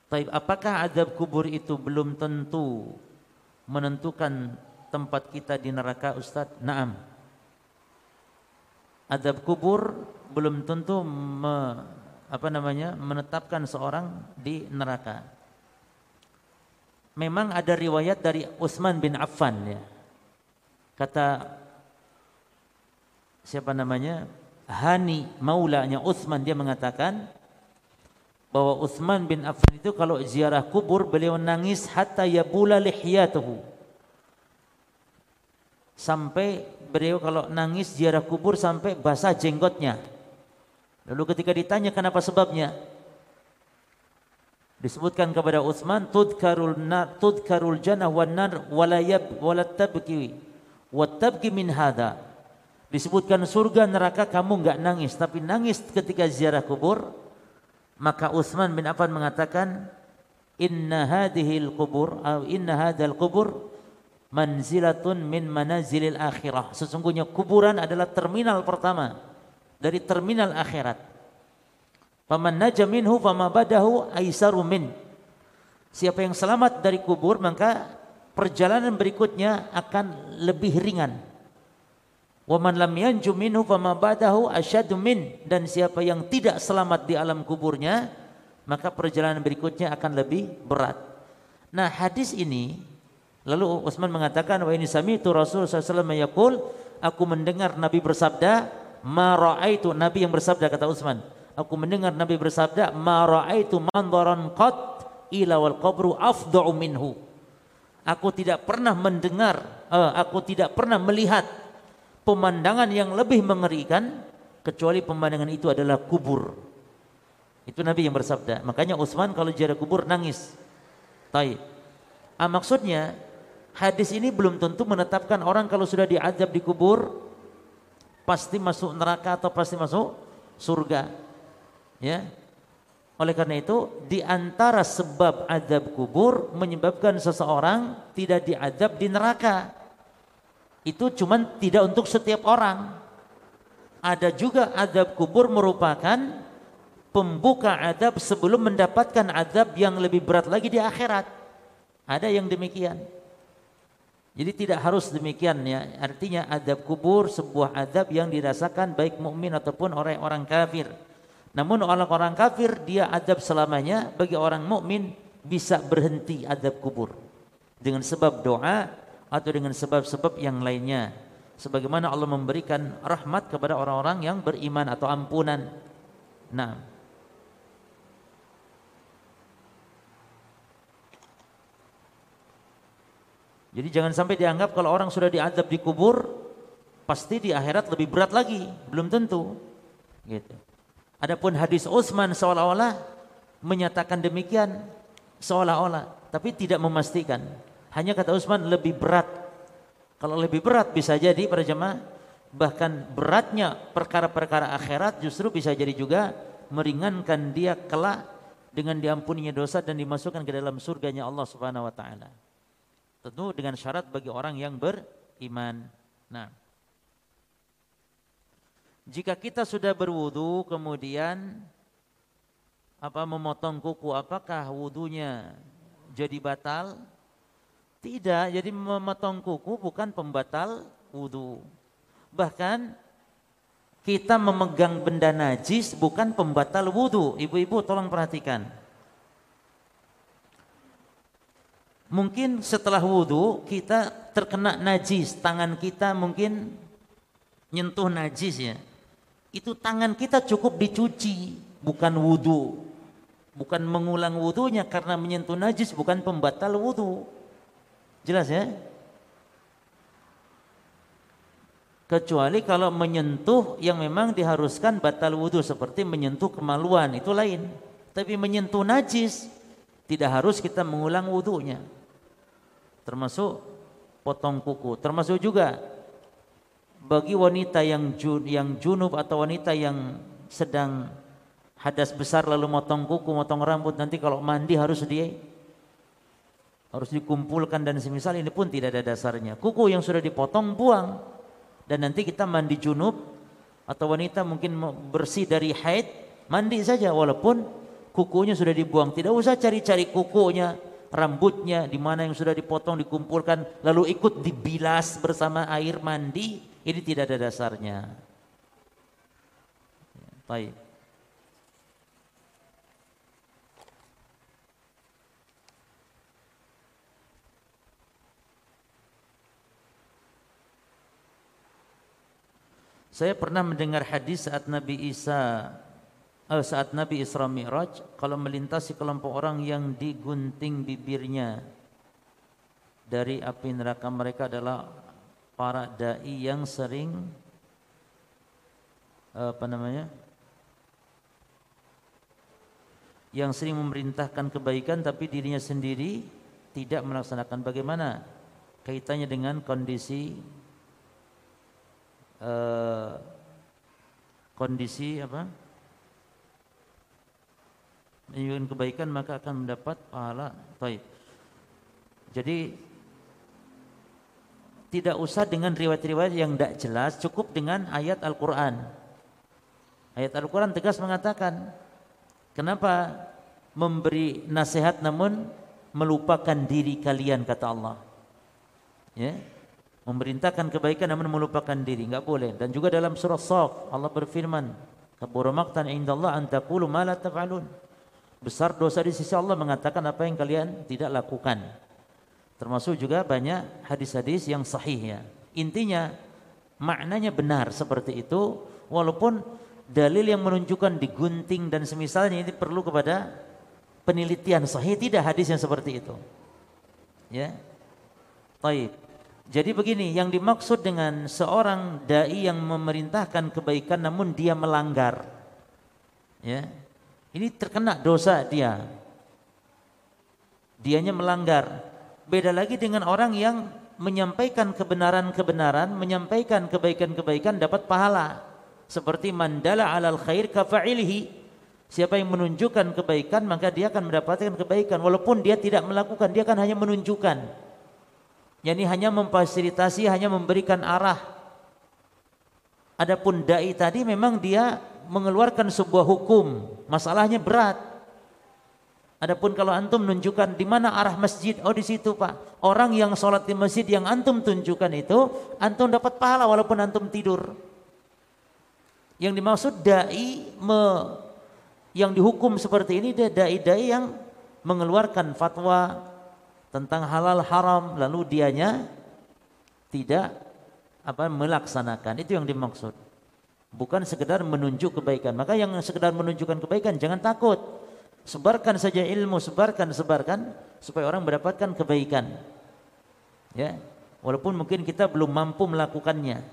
Taib, apakah adab kubur itu belum tentu menentukan tempat kita di neraka Ustaz? Naam. Adab kubur belum tentu me, apa namanya menetapkan seorang di neraka. Memang ada riwayat dari Utsman bin Affan ya. Kata siapa namanya? Hani maulanya Utsman dia mengatakan bahwa Utsman bin Affan itu kalau ziarah kubur beliau nangis hatta yabula lihyatuhu. Sampai beliau kalau nangis ziarah kubur sampai basah jenggotnya. Lalu ketika ditanya kenapa sebabnya? Disebutkan kepada Utsman tudkarul nar tudkarul jannah wan nar wala yab wala tabki wa tabki min hada. Disebutkan surga neraka kamu enggak nangis tapi nangis ketika ziarah kubur. Maka Utsman bin Affan mengatakan inna hadhil kubur atau inna hadzal kubur manzilatun min manazilil akhirah. Sesungguhnya kuburan adalah terminal pertama dari terminal akhirat. Faman naja minhu fama badahu aisaru min. Siapa yang selamat dari kubur maka perjalanan berikutnya akan lebih ringan. Waman lam yanju minhu fama badahu asyadu min. Dan siapa yang tidak selamat di alam kuburnya maka perjalanan berikutnya akan lebih berat. Nah hadis ini lalu Utsman mengatakan wa ini sami itu Rasul SAW yaqul aku mendengar Nabi bersabda ma raaitu Nabi yang bersabda kata Utsman aku mendengar Nabi bersabda ma raaitu mandaran qat ila wal qabru afda'u minhu aku tidak pernah mendengar uh, aku tidak pernah melihat pemandangan yang lebih mengerikan kecuali pemandangan itu adalah kubur itu Nabi yang bersabda makanya Utsman kalau ziarah kubur nangis Taib. Ah, maksudnya hadis ini belum tentu menetapkan orang kalau sudah diazab di kubur pasti masuk neraka atau pasti masuk surga. Ya. Oleh karena itu, di antara sebab azab kubur menyebabkan seseorang tidak diazab di neraka. Itu cuma tidak untuk setiap orang. Ada juga azab kubur merupakan pembuka azab sebelum mendapatkan azab yang lebih berat lagi di akhirat. Ada yang demikian. Jadi tidak harus demikian ya. Artinya adab kubur sebuah adab yang dirasakan baik mukmin ataupun orang-orang kafir. Namun orang-orang kafir dia adab selamanya bagi orang mukmin bisa berhenti adab kubur. Dengan sebab doa atau dengan sebab-sebab yang lainnya sebagaimana Allah memberikan rahmat kepada orang-orang yang beriman atau ampunan nah Jadi jangan sampai dianggap kalau orang sudah diadab di kubur pasti di akhirat lebih berat lagi, belum tentu. Gitu. Adapun hadis Utsman seolah-olah menyatakan demikian seolah-olah, tapi tidak memastikan. Hanya kata Utsman lebih berat. Kalau lebih berat bisa jadi para jemaah bahkan beratnya perkara-perkara akhirat justru bisa jadi juga meringankan dia kelak dengan diampuninya dosa dan dimasukkan ke dalam surganya Allah Subhanahu wa taala. Tentu dengan syarat bagi orang yang beriman. Nah, jika kita sudah berwudu kemudian apa memotong kuku, apakah wudunya jadi batal? Tidak, jadi memotong kuku bukan pembatal wudu. Bahkan kita memegang benda najis bukan pembatal wudu. Ibu-ibu tolong perhatikan. Mungkin setelah wudhu kita terkena najis, tangan kita mungkin nyentuh najis ya. Itu tangan kita cukup dicuci, bukan wudhu. Bukan mengulang wudhunya karena menyentuh najis, bukan pembatal wudhu. Jelas ya? Kecuali kalau menyentuh yang memang diharuskan batal wudhu seperti menyentuh kemaluan itu lain. Tapi menyentuh najis tidak harus kita mengulang wudhunya termasuk potong kuku, termasuk juga bagi wanita yang yang junub atau wanita yang sedang hadas besar lalu motong kuku, motong rambut nanti kalau mandi harus dia harus dikumpulkan dan semisal ini pun tidak ada dasarnya. Kuku yang sudah dipotong buang dan nanti kita mandi junub atau wanita mungkin bersih dari haid mandi saja walaupun kukunya sudah dibuang. Tidak usah cari-cari kukunya rambutnya di mana yang sudah dipotong dikumpulkan lalu ikut dibilas bersama air mandi ini tidak ada dasarnya. Baik. Saya pernah mendengar hadis saat Nabi Isa uh, saat Nabi Isra Mi'raj kalau melintasi kelompok orang yang digunting bibirnya dari api neraka mereka adalah para dai yang sering apa namanya yang sering memerintahkan kebaikan tapi dirinya sendiri tidak melaksanakan. Bagaimana kaitannya dengan kondisi uh, kondisi apa menyukai kebaikan maka akan mendapat pahala taib. Jadi tidak usah dengan riwayat-riwayat yang tidak jelas, cukup dengan ayat Al-Quran. Ayat Al-Quran tegas mengatakan, kenapa memberi nasihat namun melupakan diri kalian kata Allah. Ya, memerintahkan kebaikan namun melupakan diri, enggak boleh. Dan juga dalam surah Shaf Allah berfirman, "Kabura maqtan indallah an taqulu ma la taf'alun." Besar dosa di sisi Allah mengatakan apa yang kalian tidak lakukan. Termasuk juga banyak hadis-hadis yang sahih ya. Intinya maknanya benar seperti itu walaupun dalil yang menunjukkan digunting dan semisalnya ini perlu kepada penelitian sahih tidak hadis yang seperti itu. Ya. Baik. Jadi begini, yang dimaksud dengan seorang dai yang memerintahkan kebaikan namun dia melanggar. Ya. Ini terkena dosa dia. Dianya melanggar. Beda lagi dengan orang yang menyampaikan kebenaran-kebenaran, menyampaikan kebaikan-kebaikan dapat pahala. Seperti mandala alal khair kafa'ilihi. Siapa yang menunjukkan kebaikan maka dia akan mendapatkan kebaikan walaupun dia tidak melakukan, dia akan hanya menunjukkan. Yani hanya memfasilitasi, hanya memberikan arah. Adapun dai tadi memang dia mengeluarkan sebuah hukum, masalahnya berat. Adapun kalau antum menunjukkan di mana arah masjid, oh di situ Pak. Orang yang sholat di masjid yang antum tunjukkan itu, antum dapat pahala walaupun antum tidur. Yang dimaksud dai me, yang dihukum seperti ini dia dai-dai yang mengeluarkan fatwa tentang halal haram lalu dianya tidak apa melaksanakan. Itu yang dimaksud. Bukan sekedar menunjuk kebaikan. Maka yang sekedar menunjukkan kebaikan jangan takut. Sebarkan saja ilmu, sebarkan, sebarkan supaya orang mendapatkan kebaikan. Ya. Walaupun mungkin kita belum mampu melakukannya.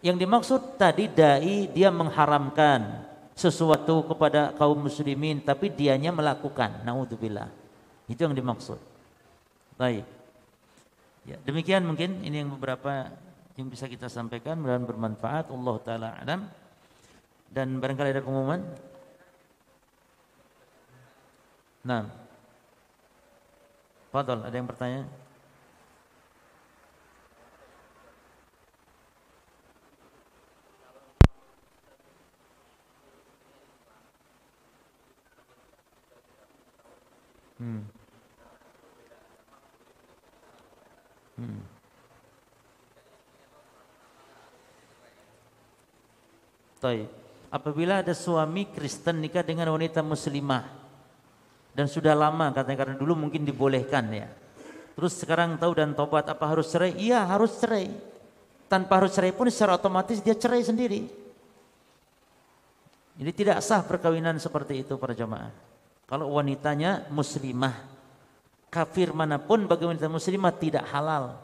Yang dimaksud tadi dai dia mengharamkan sesuatu kepada kaum muslimin tapi dianya melakukan. Nauzubillah. Itu yang dimaksud. Baik. Ya, demikian mungkin ini yang beberapa yang bisa kita sampaikan mudah bermanfaat Allah taala alam. Dan barangkali ada pengumuman. Nah. Fadol, ada yang bertanya? Hmm. Hmm. Apabila ada suami Kristen nikah dengan wanita muslimah dan sudah lama katanya karena dulu mungkin dibolehkan ya. Terus sekarang tahu dan tobat apa harus cerai? Iya harus cerai. Tanpa harus cerai pun secara otomatis dia cerai sendiri. Jadi tidak sah perkawinan seperti itu para jamaah. Kalau wanitanya muslimah, kafir mana pun bagi wanita muslimah tidak halal.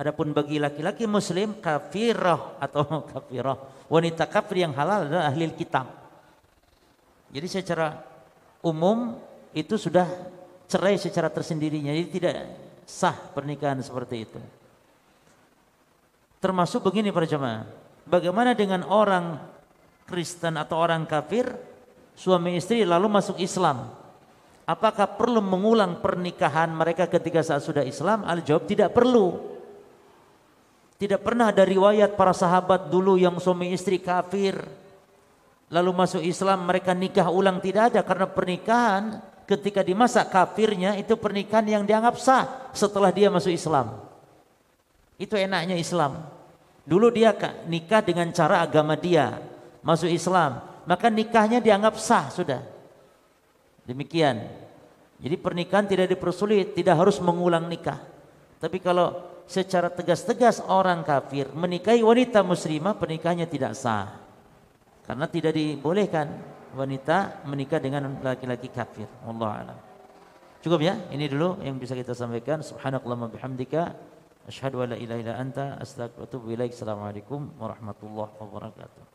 Adapun bagi laki-laki muslim kafirah atau kafirah. Wanita kafir yang halal adalah ahli kitab. Jadi secara umum itu sudah cerai secara tersendirinya. Jadi tidak sah pernikahan seperti itu. Termasuk begini para jemaah. Bagaimana dengan orang Kristen atau orang kafir suami istri lalu masuk Islam? Apakah perlu mengulang pernikahan mereka ketika saat sudah Islam? Al jawab tidak perlu. Tidak pernah ada riwayat para sahabat dulu yang suami istri kafir lalu masuk Islam mereka nikah ulang tidak ada karena pernikahan ketika di masa kafirnya itu pernikahan yang dianggap sah setelah dia masuk Islam. Itu enaknya Islam. Dulu dia nikah dengan cara agama dia, masuk Islam, maka nikahnya dianggap sah sudah. Demikian. Jadi pernikahan tidak dipersulit, tidak harus mengulang nikah. Tapi kalau secara tegas-tegas orang kafir menikahi wanita muslimah, pernikahannya tidak sah. Karena tidak dibolehkan wanita menikah dengan laki-laki kafir. Allah alam. Cukup ya, ini dulu yang bisa kita sampaikan. Subhanakallahumma bihamdika asyhadu an la ilaha illa anta astaghfiruka wa atubu ilaik. Assalamualaikum warahmatullahi wabarakatuh.